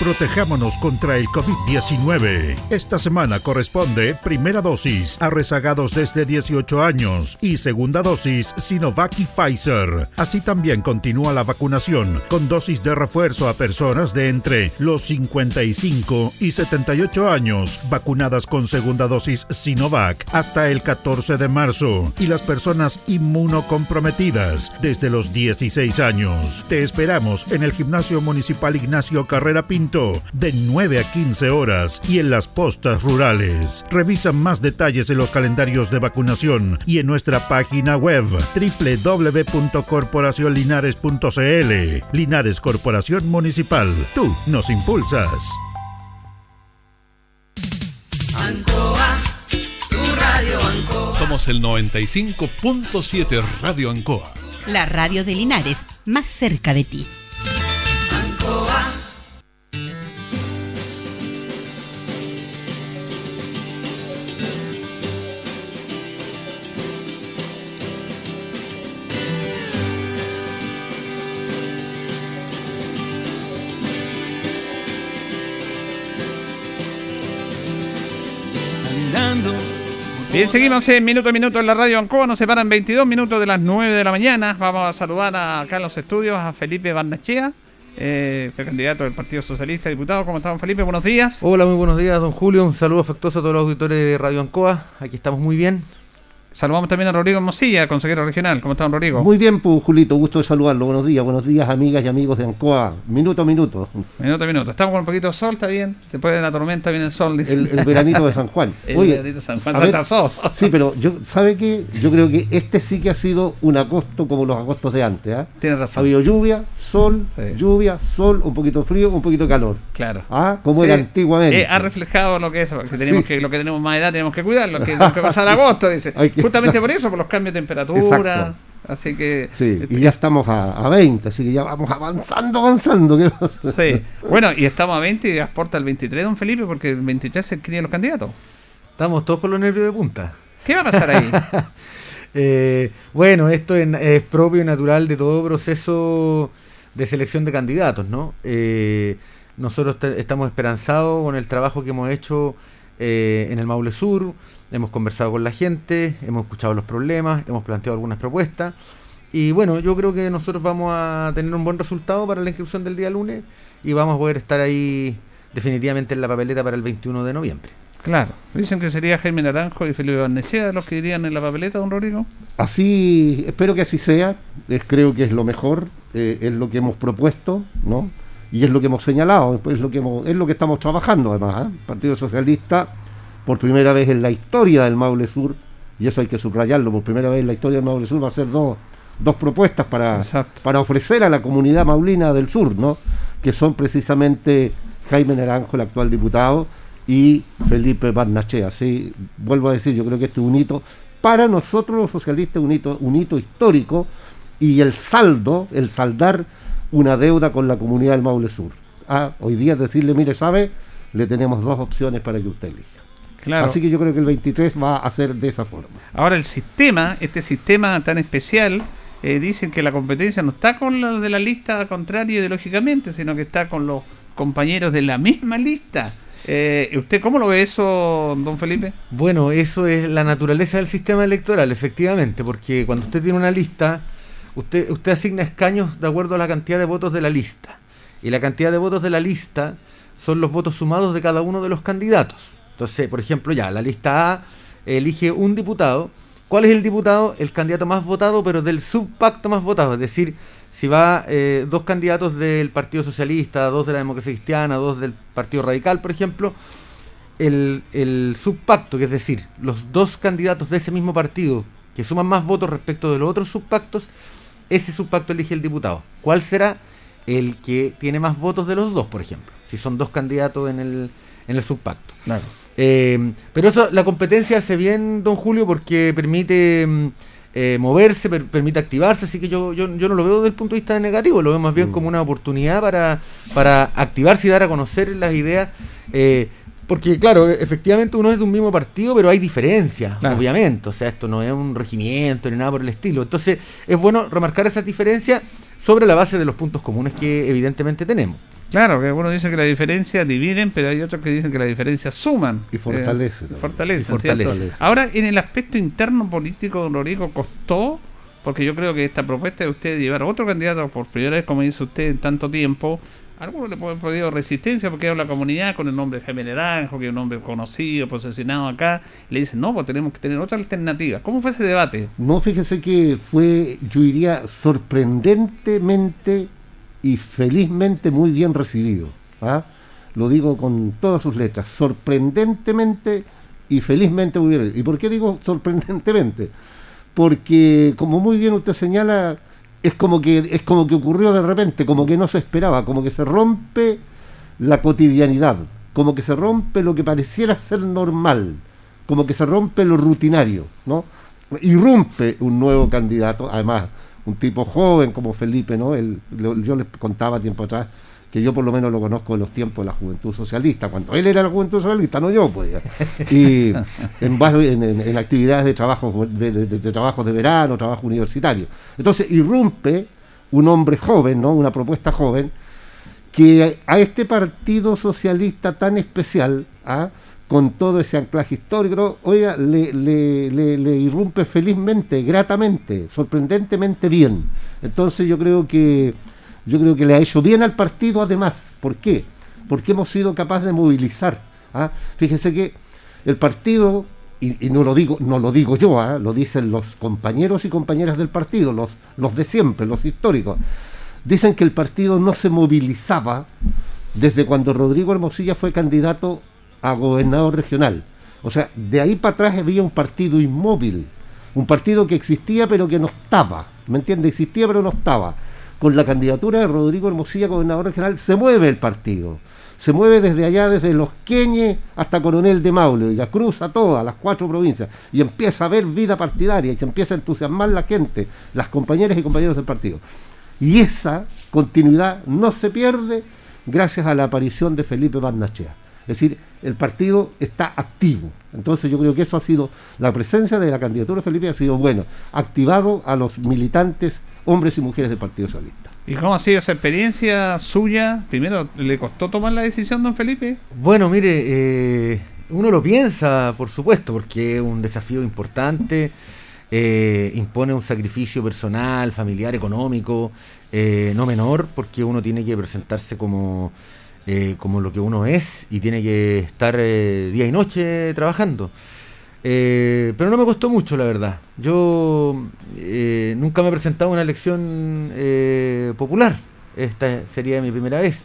Protejámonos contra el COVID-19. Esta semana corresponde primera dosis a rezagados desde 18 años y segunda dosis Sinovac y Pfizer. Así también continúa la vacunación con dosis de refuerzo a personas de entre los 55 y 78 años vacunadas con segunda dosis Sinovac hasta el 14 de marzo y las personas inmunocomprometidas desde los 16 años. Te esperamos en el Gimnasio Municipal Ignacio Carrera Pinto de 9 a 15 horas y en las postas rurales. Revisa más detalles en los calendarios de vacunación y en nuestra página web www.corporacionlinares.cl. Linares Corporación Municipal. Tú nos impulsas. Ancoa, tu radio Ancoa. Somos el 95.7 Radio Ancoa. La radio de Linares, más cerca de ti. Bien, seguimos en minuto a minuto en la radio Ancoa. Nos separan 22 minutos de las 9 de la mañana. Vamos a saludar a, acá en los estudios a Felipe Barnachea, eh, candidato del Partido Socialista, diputado. ¿Cómo estamos, Felipe? Buenos días. Hola, muy buenos días, don Julio. Un saludo afectuoso a todos los auditores de Radio Ancoa. Aquí estamos muy bien. Saludamos también a Rodrigo Mosilla, consejero regional. ¿Cómo está, don Rodrigo? Muy bien, pues, Julito, gusto de saludarlo. Buenos días, buenos días, amigas y amigos de Ancoa. Minuto a minuto. Minuto a minuto. Estamos con un poquito de sol, está bien. Después de la tormenta viene el sol. dice. El, el veranito de San Juan. *laughs* El Oye, veranito de San Juan se atrasó. Sí, pero yo, ¿sabe qué? Yo creo que este sí que ha sido un agosto como los agostos de antes. ¿ah? Tiene Ha razón. habido lluvia, sol, Sí. lluvia, sol, un poquito frío, un poquito calor. Claro. ¿Ah? Como Sí, era antiguamente. eh, ha reflejado lo que es, porque tenemos Sí. que, lo que tenemos más edad tenemos que cuidarlo, que *laughs* tenemos que pasar agosto, dice. Hay que- Justamente por eso, por los cambios de temperatura. Exacto. Así que. Sí, y ya estamos a, a 20, así que ya vamos avanzando, avanzando. ¿qué pasa? Sí. Bueno, y estamos a 20 y aporta el 23, don Felipe, porque el 23 es el que tiene los candidatos. Estamos todos con los nervios de punta. ¿Qué va a pasar ahí? *laughs* Eh, bueno, esto es, es propio y natural de todo proceso de selección de candidatos, ¿no? Eh, nosotros te- estamos esperanzados con el trabajo que hemos hecho eh, en el Maule Sur, hemos conversado con la gente, hemos escuchado los problemas, hemos planteado algunas propuestas y bueno, yo creo que nosotros vamos a tener un buen resultado para la inscripción del día lunes y vamos a poder estar ahí definitivamente en la papeleta para el 21 de noviembre. Claro. Dicen que sería Jaime Naranjo y Felipe Barnechea los que irían en la papeleta, don Rodrigo. Así, espero que así sea, es, creo que es lo mejor, eh, es lo que hemos propuesto, ¿no? Y es lo que hemos señalado, es lo que hemos- es lo que estamos trabajando además, ¿eh? Partido Socialista, por primera vez en la historia del Maule Sur, y eso hay que subrayarlo, por primera vez en la historia del Maule Sur va a ser dos, dos propuestas para, para ofrecer a la comunidad maulina del sur, ¿no? Que son precisamente Jaime Naranjo, el actual diputado, y Felipe Barnachea. Sí, vuelvo a decir, yo creo que este es un hito, para nosotros los socialistas, un hito, un hito histórico, y el saldo, el saldar una deuda con la comunidad del Maule Sur. Ah, hoy día decirle, mire, ¿sabe? Le tenemos dos opciones para que usted elija. Claro. Así que yo creo que el 23 va a ser de esa forma. Ahora el sistema, este sistema tan especial, eh, dicen que la competencia no está con los de la lista contraria ideológicamente, sino que está con los compañeros de la misma lista. Eh, ¿Usted cómo lo ve eso, don Felipe? Bueno, eso es la naturaleza del sistema electoral, efectivamente, porque cuando usted tiene una lista, usted, usted asigna escaños de acuerdo a la cantidad de votos de la lista. Y la cantidad de votos de la lista son los votos sumados de cada uno de los candidatos. Entonces, por ejemplo, ya, la lista A elige un diputado. ¿Cuál es el diputado? El candidato más votado, pero del subpacto más votado. Es decir, si va eh, dos candidatos del Partido Socialista, dos de la Democracia Cristiana, dos del Partido Radical, por ejemplo, el, el subpacto, que es decir, los dos candidatos de ese mismo partido que suman más votos respecto de los otros subpactos, ese subpacto elige el diputado. ¿Cuál será? El que tiene más votos de los dos, por ejemplo, si son dos candidatos en el, en el subpacto. Claro. Eh, pero eso, la competencia hace bien, don Julio, porque permite mm, eh, moverse, per- permite activarse, así que yo, yo, yo no lo veo desde el punto de vista negativo, lo veo más bien como una oportunidad para, para activarse y dar a conocer las ideas. eh, porque, claro, e- efectivamente uno es de un mismo partido, pero hay diferencias, Claro. obviamente. O sea, esto no es un regimiento ni nada por el estilo. Entonces, es bueno remarcar esas diferencias sobre la base de los puntos comunes que evidentemente tenemos. Claro, que algunos dicen que la diferencia dividen, pero hay otros que dicen que la diferencia suman. Y fortalece Eh, fortalece, Y fortalece. ¿cierto? Ahora, en el aspecto interno político, don Rodrigo, costó, porque yo creo que esta propuesta de usted llevar a otro candidato por primera vez, como dice usted, en tanto tiempo, a algunos le pueden haber podido resistencia porque hay la comunidad con el nombre de Jaime Naranjo, que es un hombre conocido, posesionado acá, le dicen, no, pues tenemos que tener otra alternativa. ¿Cómo fue ese debate? No, fíjese que fue, yo diría, sorprendentemente y felizmente muy bien recibido. ¿ah? Lo digo con todas sus letras, sorprendentemente y felizmente muy bien. ¿Y por qué digo sorprendentemente? Porque, como muy bien usted señala, es como que es como que ocurrió de repente, como que no se esperaba, como que se rompe la cotidianidad, como que se rompe lo que pareciera ser normal, como que se rompe lo rutinario, ¿no? Irrumpe un nuevo candidato, además un tipo joven como Felipe, ¿no? Él- lo- yo les contaba tiempo atrás que yo por lo menos lo conozco de los tiempos de la juventud socialista, cuando él era la juventud socialista, no yo, pues. Y *laughs* en, en, en- en actividades de trabajo, de, de- de trabajo de verano, trabajo universitario. Entonces irrumpe un hombre joven, ¿no? Una propuesta joven, que a este partido socialista tan especial, ¿ah? Con todo ese anclaje histórico, oiga, le, le- le- le irrumpe felizmente, gratamente, sorprendentemente bien. Entonces yo creo que yo creo que le ha hecho bien al partido además. ¿Por qué? Porque hemos sido capaces de movilizar. ¿ah? Fíjese que el partido, y, y no lo digo, no lo digo yo, ¿ah? lo dicen los compañeros y compañeras del partido, los, los de siempre, los históricos, dicen que el partido no se movilizaba desde cuando Rodrigo Hermosilla fue candidato a gobernador regional. O sea, de ahí para atrás había un partido inmóvil, un partido que existía pero que no estaba, ¿me entiende? Existía pero no estaba. Con la candidatura de Rodrigo Hermosilla, gobernador regional, se mueve el partido. Se mueve desde allá, desde Los Queñes hasta Coronel de Maule, y la cruza todas las cuatro provincias, y empieza a haber vida partidaria, y se empieza a entusiasmar la gente, las compañeras y compañeros del partido. Y esa continuidad no se pierde gracias a la aparición de Felipe Barnachea. Es decir, el partido está activo. Entonces yo creo que eso ha sido, la presencia de la candidatura de Felipe ha sido bueno, activado a los militantes, hombres y mujeres del Partido Socialista. ¿Y cómo ha sido esa experiencia suya? Primero, ¿le costó tomar la decisión, don Felipe? Bueno, mire, eh, uno lo piensa, por supuesto, porque es un desafío importante, eh, impone un sacrificio personal, familiar, económico, eh, no menor, porque uno tiene que presentarse como, eh, como lo que uno es y tiene que estar eh, día y noche trabajando. Eh, pero no me costó mucho, la verdad. Yo eh, nunca me he presentado a una elección eh, popular. Esta sería mi primera vez.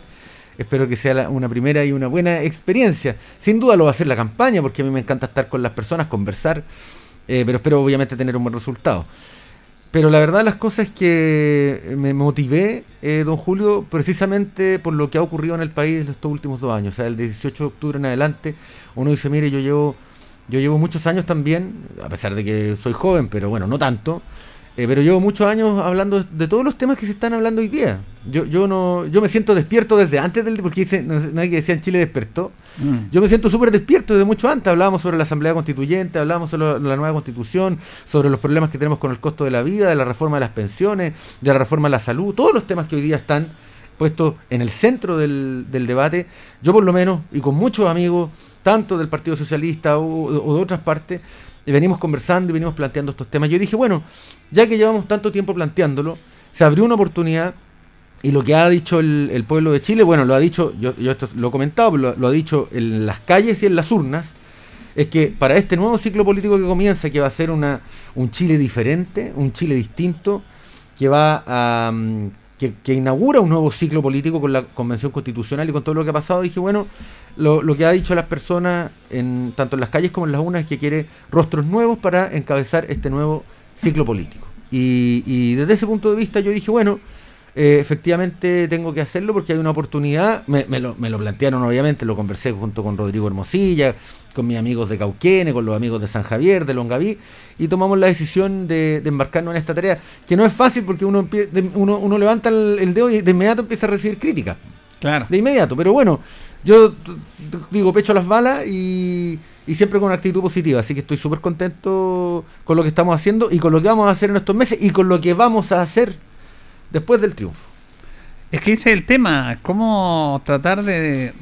Espero que sea una primera y una buena experiencia. Sin duda lo va a hacer la campaña, porque a mí me encanta estar con las personas, conversar, pero espero obviamente tener un buen resultado. Pero la verdad las cosas es que me motivé, eh, don Julio, precisamente por lo que ha ocurrido en el país en estos últimos dos años. O sea, el 18 de octubre en adelante, uno dice, mire, yo llevo, yo llevo muchos años también, a pesar de que soy joven, pero bueno, no tanto. Eh, pero llevo muchos años hablando de, todos los temas que se están hablando hoy día. Yo, yo no, yo me siento despierto desde antes del, porque dice, no, nadie que decía en Chile despertó. Yo me siento súper despierto desde mucho antes. Hablábamos sobre la Asamblea Constituyente, hablábamos sobre la nueva Constitución, sobre los problemas que tenemos con el costo de la vida, de la reforma de las pensiones, de la reforma de la salud, todos los temas que hoy día están puestos en el centro del, del debate. Yo por lo menos, y con muchos amigos, tanto del Partido Socialista o, o de otras partes, y venimos conversando y venimos planteando estos temas. Yo dije, bueno, ya que llevamos tanto tiempo planteándolo, se abrió una oportunidad y lo que ha dicho el, pueblo de Chile, bueno, lo ha dicho, yo, yo esto lo he comentado, lo ha dicho en las calles y en las urnas, es que para este nuevo ciclo político que comienza, que va a ser una, un Chile diferente, un Chile distinto, que va a... mm, que, que inaugura un nuevo ciclo político con la convención constitucional y con todo lo que ha pasado, dije, bueno, lo, lo que ha dicho las personas, en, tanto en las calles como en las urnas, es que quiere rostros nuevos para encabezar este nuevo ciclo político. Y, y desde ese punto de vista yo dije, bueno, eh, efectivamente tengo que hacerlo porque hay una oportunidad. Me, me lo, me lo plantearon, obviamente, lo conversé junto con Rodrigo Hermosilla, con mis amigos de Cauquene, con los amigos de San Javier, de Longaví, y tomamos la decisión de, de embarcarnos en esta tarea, que no es fácil porque uno, uno, uno levanta el, el dedo y de inmediato empieza a recibir críticas. Claro. De inmediato, pero bueno, yo digo, pecho las balas y, siempre con una actitud positiva, así que estoy súper contento con lo que estamos haciendo y con lo que vamos a hacer en estos meses y con lo que vamos a hacer después del triunfo. Es que ese es el tema, cómo tratar de,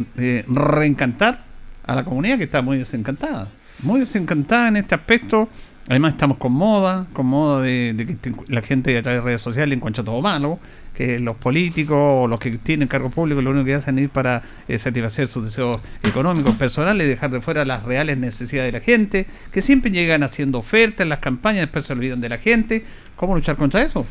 reencantar a la comunidad que está muy desencantada. Muy desencantada en este aspecto. Además estamos con moda, con moda de, que la gente a través de redes sociales encuentra todo malo, que los políticos o los que tienen cargo público lo único que hacen es ir para eh, satisfacer sus deseos económicos, personales, dejar de fuera las reales necesidades de la gente, que siempre llegan haciendo ofertas en las campañas, después se olvidan de la gente. ¿Cómo luchar contra eso?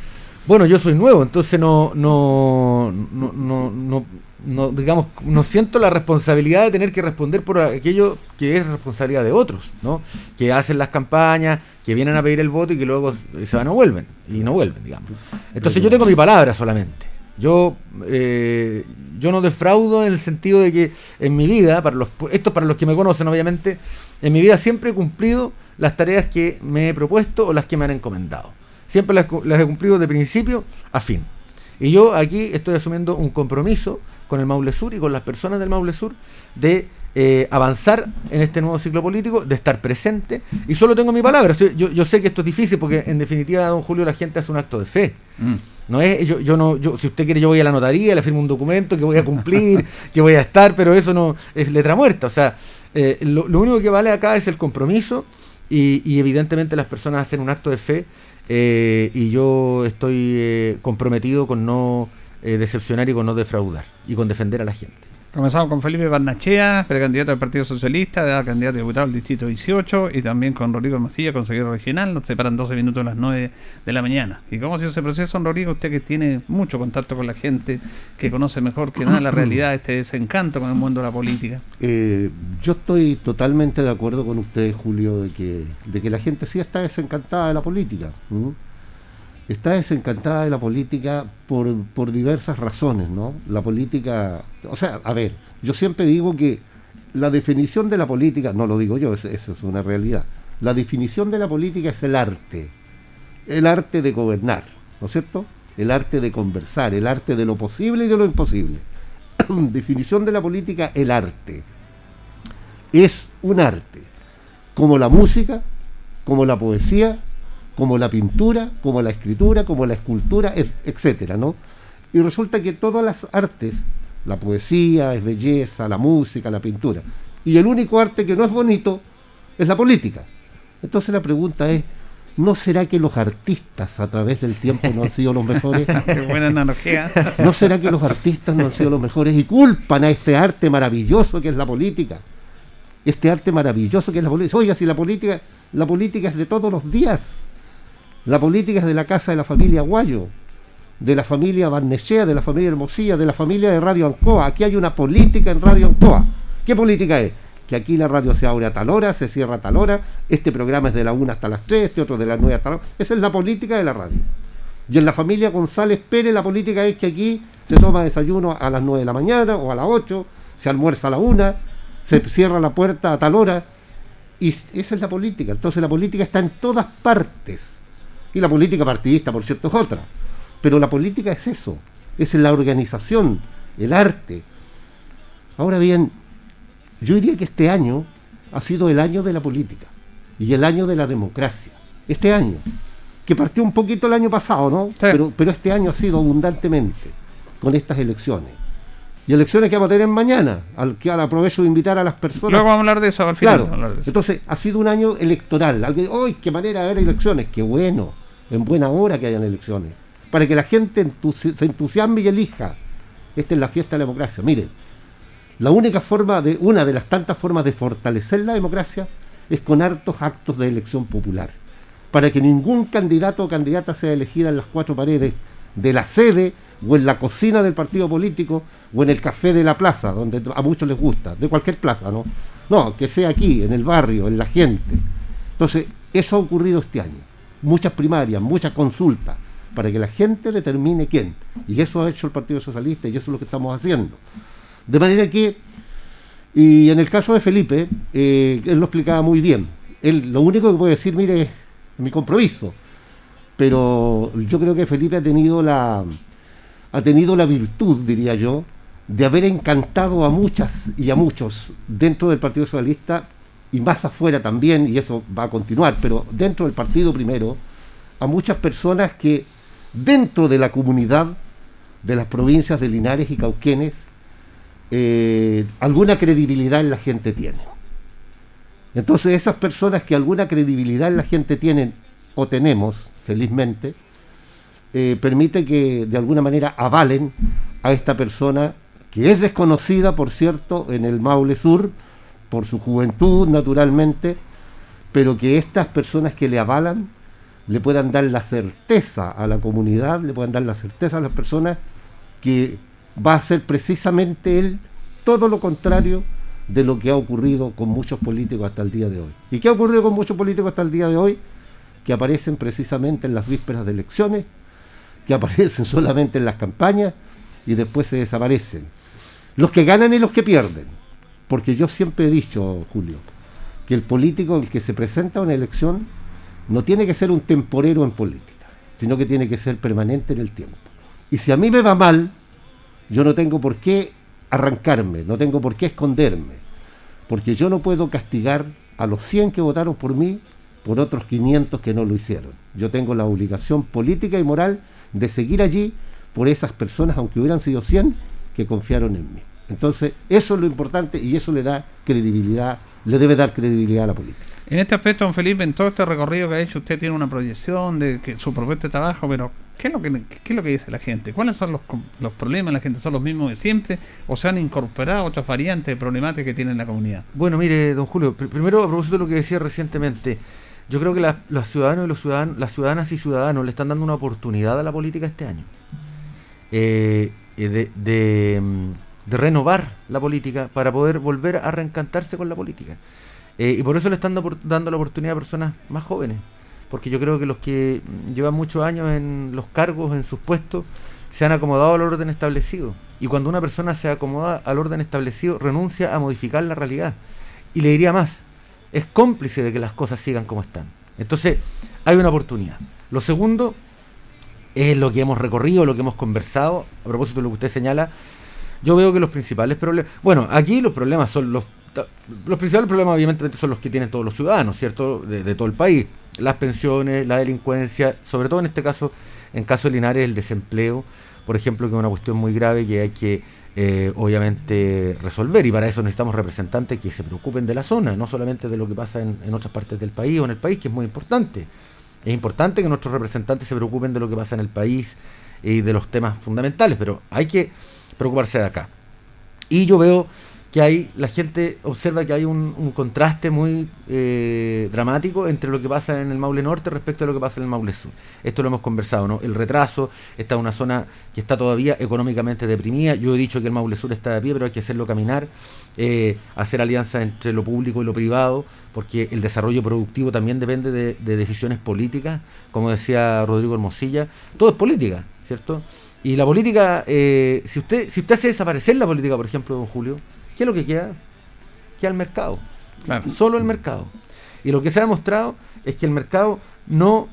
Bueno, yo soy nuevo, entonces no, no, no, no, no, no, digamos, no siento la responsabilidad de tener que responder por aquello que es responsabilidad de otros, ¿no? Que hacen las campañas, que vienen a pedir el voto y que luego se van o vuelven, y no vuelven, digamos. Entonces yo tengo mi palabra solamente. Yo, eh, yo no defraudo en el sentido de que en mi vida, para los, esto para los que me conocen obviamente, en mi vida siempre he cumplido las tareas que me he propuesto o las que me han encomendado. Siempre las, las he cumplido de principio a fin. Y yo aquí estoy asumiendo un compromiso con el Maule Sur y con las personas del Maule Sur de eh, avanzar en este nuevo ciclo político, de estar presente. Y solo tengo mi palabra. Yo, yo sé que esto es difícil porque en definitiva, don Julio, la gente hace un acto de fe. No es, yo, yo no, yo, si usted quiere, yo voy a la notaría, le firmo un documento que voy a cumplir, *laughs* que voy a estar, pero eso no es letra muerta. O sea, eh, lo, lo único que vale acá es el compromiso y, y evidentemente las personas hacen un acto de fe eh, y yo estoy comprometido con no eh, decepcionar y con no defraudar y con defender a la gente. Comenzamos con Felipe Barnachea, precandidato del Partido Socialista, de candidato a diputado del Distrito 18, y también con Rodrigo Hermosilla, consejero regional. Nos separan 12 minutos a las 9 de la mañana. ¿Y cómo ha sido ese proceso, don Rodrigo? Usted que tiene mucho contacto con la gente, que conoce mejor que nada la *clears throat* realidad, este desencanto con el mundo de la política. Eh, yo estoy totalmente de acuerdo con usted, Julio, de que, de que la gente sí está desencantada de la política. Está desencantada de la política por, por diversas razones, ¿no? La política, o sea, a ver, yo siempre digo que la definición de la política, no lo digo yo, es- eso es una realidad, la definición de la política es el arte, el arte de gobernar, ¿no es cierto? El arte de conversar, el arte de lo posible y de lo imposible. *coughs* definición de la política, el arte. Es un arte, como la música, como la poesía, como la pintura, como la escritura, como la escultura, et- etcétera, ¿no? Y resulta que todas las artes, la poesía es belleza, la música, la pintura, y el único arte que no es bonito es la política. Entonces la pregunta es, ¿no será que los artistas a través del tiempo no han sido los mejores? *laughs* Qué buena analogía. ¿No será que los artistas no han sido los mejores y culpan a este arte maravilloso que es la política? Este arte maravilloso que es la política. Oiga, si la política, la política es de todos los días. La política es de la casa de la familia Guayo, de la familia Barnechea, de la familia Hermosilla, de la familia de Radio Ancoa. Aquí hay una política en Radio Ancoa. ¿Qué política es? Que aquí la radio se abre a tal hora, se cierra a tal hora, este programa es de la 1 hasta las 3, este otro de las 9 hasta las... Esa es la política de la radio. Y en la familia González Pérez la política es que aquí se toma desayuno a las 9 de la mañana o a las 8, se almuerza a la 1, se cierra la puerta a tal hora. Y esa es la política. Entonces la política está en todas partes. Y la política partidista, por cierto, es otra. Pero la política es eso. Es la organización, el arte. Ahora bien, yo diría que este año ha sido el año de la política y el año de la democracia. Este año, que partió un poquito el año pasado, ¿no? Pero, pero este año ha sido abundantemente con estas elecciones. Y elecciones que vamos a tener mañana, al que al aprovecho de invitar a las personas. Luego vamos a hablar de eso al final. Claro. vamos a hablar de eso. Entonces, ha sido un año electoral. ¡ay, qué manera de haber elecciones! ¡Qué bueno! En buena hora que hayan elecciones. Para que la gente se entusiasme y elija. Esta es la fiesta de la democracia. Miren, la única forma de, una de las tantas formas de fortalecer la democracia es con hartos actos de elección popular. Para que ningún candidato o candidata sea elegida en las cuatro paredes de la sede o en la cocina del partido político o en el café de la plaza, donde a muchos les gusta, de cualquier plaza, ¿no? No, que sea aquí, en el barrio, en la gente. Entonces, eso ha ocurrido este año. Muchas primarias, muchas consultas, para que la gente determine quién. Y eso ha hecho el Partido Socialista y eso es lo que estamos haciendo. De manera que, y en el caso de Felipe, eh, él lo explicaba muy bien. Él lo único que puede decir, mire, es mi compromiso. Pero yo creo que Felipe ha tenido la, ha tenido la virtud, diría yo, de haber encantado a muchas y a muchos dentro del Partido Socialista y más afuera también, y eso va a continuar, pero dentro del partido primero, a muchas personas que dentro de la comunidad de las provincias de Linares y Cauquenes, eh, alguna credibilidad en la gente tiene. Entonces esas personas que alguna credibilidad en la gente tienen o tenemos, felizmente, eh, permite que de alguna manera avalen a esta persona que es desconocida, por cierto, en el Maule Sur, por su juventud, naturalmente, pero que estas personas que le avalan le puedan dar la certeza a la comunidad, le puedan dar la certeza a las personas que va a ser precisamente él todo lo contrario de lo que ha ocurrido con muchos políticos hasta el día de hoy. ¿Y qué ha ocurrido con muchos políticos hasta el día de hoy? Que aparecen precisamente en las vísperas de elecciones, que aparecen *laughs* solamente en las campañas y después se desaparecen. Los que ganan y los que pierden. Porque yo siempre he dicho, Julio, que el político, el que se presenta a una elección, no tiene que ser un temporero en política, sino que tiene que ser permanente en el tiempo. Y si a mí me va mal, yo no tengo por qué arrancarme, no tengo por qué esconderme, porque yo no puedo castigar a los 100 que votaron por mí por otros 500 que no lo hicieron. Yo tengo la obligación política y moral de seguir allí por esas personas, aunque hubieran sido 100, que confiaron en mí. Entonces, eso es lo importante y eso le da credibilidad, le debe dar credibilidad a la política. En este aspecto, don Felipe, en todo este recorrido que ha hecho, usted tiene una proyección de que su propuesta de trabajo, pero ¿qué es lo que, qué es lo que dice la gente? ¿Cuáles son los, los problemas? ¿La gente son los mismos de siempre? ¿O se han incorporado otras variantes de problemáticas que tiene la comunidad? Bueno, mire, don Julio, pr primero a propósito de lo que decía recientemente, yo creo que la, los ciudadanos y los ciudadanos, las ciudadanas y ciudadanos le están dando una oportunidad a la política este año. Eh, de, de de renovar la política para poder volver a reencantarse con la política. Eh, y por eso le están dando la oportunidad a personas más jóvenes, porque yo creo que los que llevan muchos años en los cargos, en sus puestos, se han acomodado al orden establecido. Y cuando una persona se acomoda al orden establecido, renuncia a modificar la realidad. Y le diría más, es cómplice de que las cosas sigan como están. Entonces, hay una oportunidad. Lo segundo es lo que hemos recorrido, lo que hemos conversado, a propósito de lo que usted señala, yo veo que los principales problemas, bueno, aquí los problemas son los, los principales problemas obviamente son los que tienen todos los ciudadanos, ¿cierto? De, todo el país, las pensiones, la delincuencia, sobre todo en este caso, en caso de Linares, el desempleo, por ejemplo, que es una cuestión muy grave que hay que eh, obviamente resolver y para eso necesitamos representantes que se preocupen de la zona, no solamente de lo que pasa en, en otras partes del país o en el país, que es muy importante. Es importante que nuestros representantes se preocupen de lo que pasa en el país y de los temas fundamentales, pero hay que preocuparse de acá. Y yo veo que hay, la gente observa que hay un, contraste muy eh, dramático entre lo que pasa en el Maule Norte respecto a lo que pasa en el Maule Sur. Esto lo hemos conversado, ¿no? El retraso, está una zona que está todavía económicamente deprimida. Yo he dicho que el Maule Sur está de pie, pero hay que hacerlo caminar, eh, hacer alianzas entre lo público y lo privado, porque el desarrollo productivo también depende de, de decisiones políticas, como decía Rodrigo Hermosilla. Todo es política, ¿cierto? Y la política, eh, si usted si usted hace desaparecer la política, por ejemplo, don Julio, ¿qué es lo que queda? Queda el mercado. Solo el mercado. Y lo que se ha demostrado es que el mercado no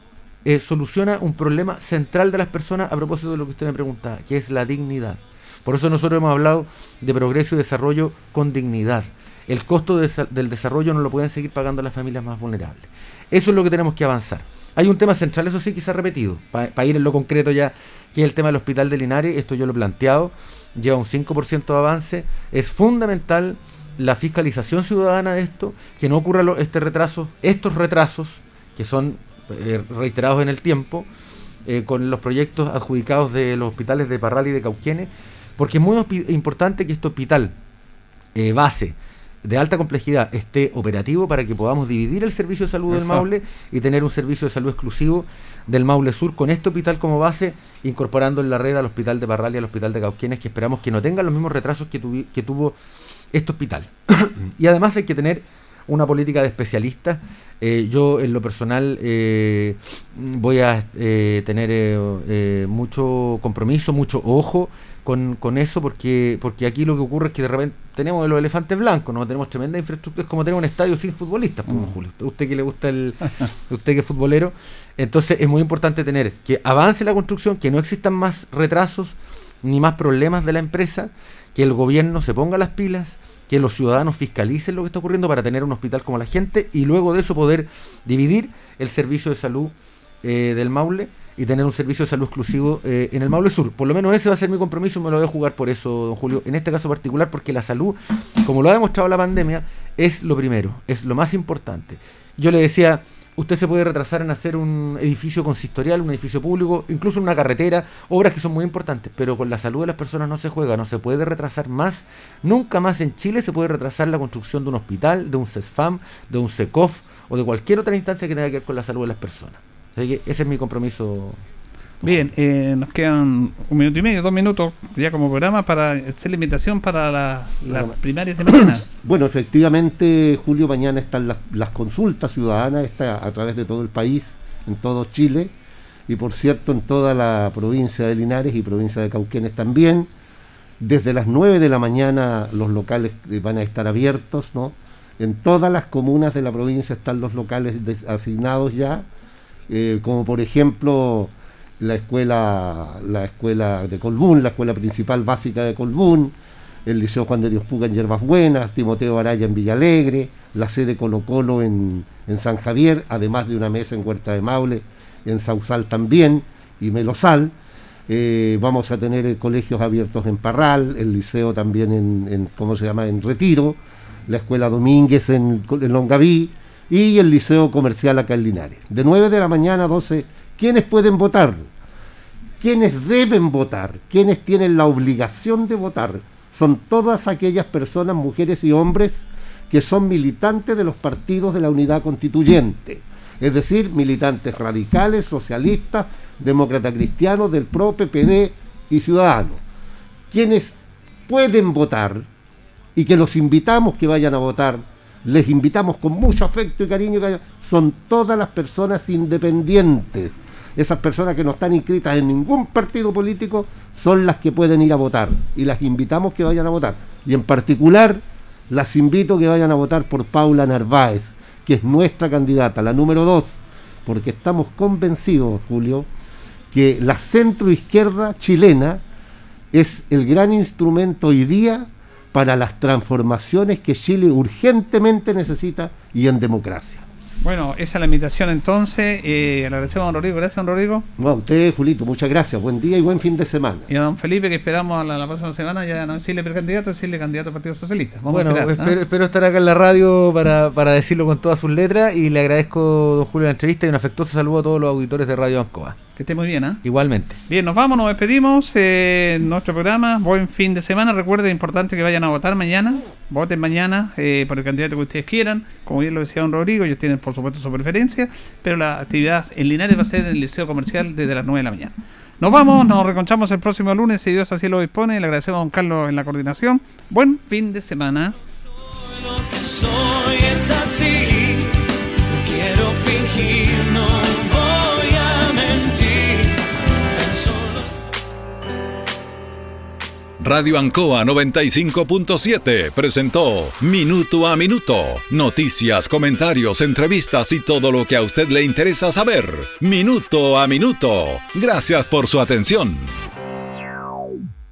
eh, soluciona un problema central de las personas a propósito de lo que usted me preguntaba, que es la dignidad. Por eso nosotros hemos hablado de progreso y desarrollo con dignidad. El costo del desarrollo no lo pueden seguir pagando las familias más vulnerables. Eso es lo que tenemos que avanzar. Hay un tema central, eso sí ha repetido, para ir en lo concreto ya que es el tema del hospital de Linares, esto yo lo he planteado, lleva un 5% de avance, es fundamental la fiscalización ciudadana de esto, que no ocurra este retraso, estos retrasos, que son eh, reiterados en el tiempo, eh, con los proyectos adjudicados de los hospitales de Parral y de Cauquienes, porque es muy importante que este hospital eh, base de alta complejidad esté operativo para que podamos dividir el servicio de salud del Maule y tener un servicio de salud exclusivo del Maule Sur con este hospital como base, incorporando en la red al hospital de Barral y al hospital de Cauquienes, que esperamos que no tengan los mismos retrasos que, tuvo este hospital. *coughs* y además hay que tener una política de especialistas Eh, yo en lo personal eh, voy a eh, tener eh, mucho compromiso, mucho ojo con, con eso, porque porque aquí lo que ocurre es que de repente tenemos los elefantes blancos, no tenemos tremenda infraestructura, es como tener un estadio sin futbolistas, pues, don Julio. Usted que le gusta el, usted que es futbolero, entonces es muy importante tener que avance la construcción, que no existan más retrasos ni más problemas de la empresa, que el gobierno se ponga las pilas, que los ciudadanos fiscalicen lo que está ocurriendo para tener un hospital como la gente y luego de eso poder dividir el servicio de salud eh, del Maule y tener un servicio de salud exclusivo eh, en el Maule Sur. Por lo menos ese va a ser mi compromiso, me lo voy a jugar por eso, don Julio, en este caso particular, porque la salud, como lo ha demostrado la pandemia, es lo primero, es lo más importante. Yo le decía, usted se puede retrasar en hacer un edificio consistorial, un edificio público, incluso una carretera, obras que son muy importantes, pero con la salud de las personas no se juega, no se puede retrasar más, nunca más en Chile se puede retrasar la construcción de un hospital, de un CESFAM, de un SECOF o de cualquier otra instancia que tenga que ver con la salud de las personas. Así que ese es mi compromiso. Bien, eh, nos quedan un minuto y medio, dos minutos ya como programa para hacer la invitación para la- las primarias de mañana. *coughs* Bueno, efectivamente, Julio, mañana están las, las consultas ciudadanas está a través de todo el país, en todo Chile, y por cierto en toda la provincia de Linares y provincia de Cauquenes también. Desde las 9 de la mañana los locales eh, van a estar abiertos, ¿no? En todas las comunas de la provincia están los locales asignados ya, eh, como por ejemplo la escuela, la escuela de Colbún, la escuela principal básica de Colbún, el Liceo Juan de Dios Puga en Yerbas Buenas, Timoteo Araya en Villalegre, la sede Colo Colo en, en San Javier, además de una mesa en Huerta de Maule, en Sausal también, y Melosal. Eh, vamos a tener eh, colegios abiertos en Parral, el liceo también en, ¿cómo se llama?, en Retiro, la escuela Domínguez en Longaví y el liceo comercial acá en Linares. De 9 de la mañana a 12, ¿quiénes pueden votar? quienes deben votar, quienes tienen la obligación de votar, son todas aquellas personas, mujeres y hombres, que son militantes de los partidos de la unidad constituyente, es decir, militantes radicales, socialistas, demócratas cristianos, del PRO, PPD y Ciudadanos. Quienes pueden votar y que los invitamos que vayan a votar, les invitamos con mucho afecto y cariño, son todas las personas independientes. Esas personas que no están inscritas en ningún partido político son las que pueden ir a votar y las invitamos que vayan a votar. Y en particular las invito que vayan a votar por Paula Narváez, que es nuestra candidata, la número dos, porque estamos convencidos, Julio, que la centroizquierda chilena es el gran instrumento hoy día para las transformaciones que Chile urgentemente necesita y en democracia. Bueno, esa es la invitación entonces. Eh, le agradecemos a don Rodrigo. Gracias, don Rodrigo. Bueno, a usted, Julito, muchas gracias. Buen día y buen fin de semana. Y a don Felipe, que esperamos a la, la próxima semana ya no decirle precandidato, decirle candidato al Partido Socialista. Vamos bueno, a esperar, espero, espero estar acá en la radio para, para decirlo con todas sus letras y le agradezco, don Julio, la entrevista y un afectuoso saludo a todos los auditores de Radio Ancoa. Que esté muy bien, ¿ah? Igualmente. Bien, nos vamos, nos despedimos. Eh, nuestro programa, buen fin de semana. Recuerden, importante que vayan a votar mañana. Voten mañana eh, por el candidato que ustedes quieran. Como bien lo decía don Rodrigo, ellos tienen por supuesto su preferencia. Pero la actividad en Linares va a ser en el Liceo Comercial desde las 9 de la mañana. Nos vamos, nos reconchamos el próximo lunes, si Dios así lo dispone. Le agradecemos a don Carlos en la coordinación. Buen fin de semana. Radio Ancoa 95.7 presentó Minuto a Minuto. Noticias, comentarios, entrevistas y todo lo que a usted le interesa saber. Minuto a Minuto. Gracias por su atención.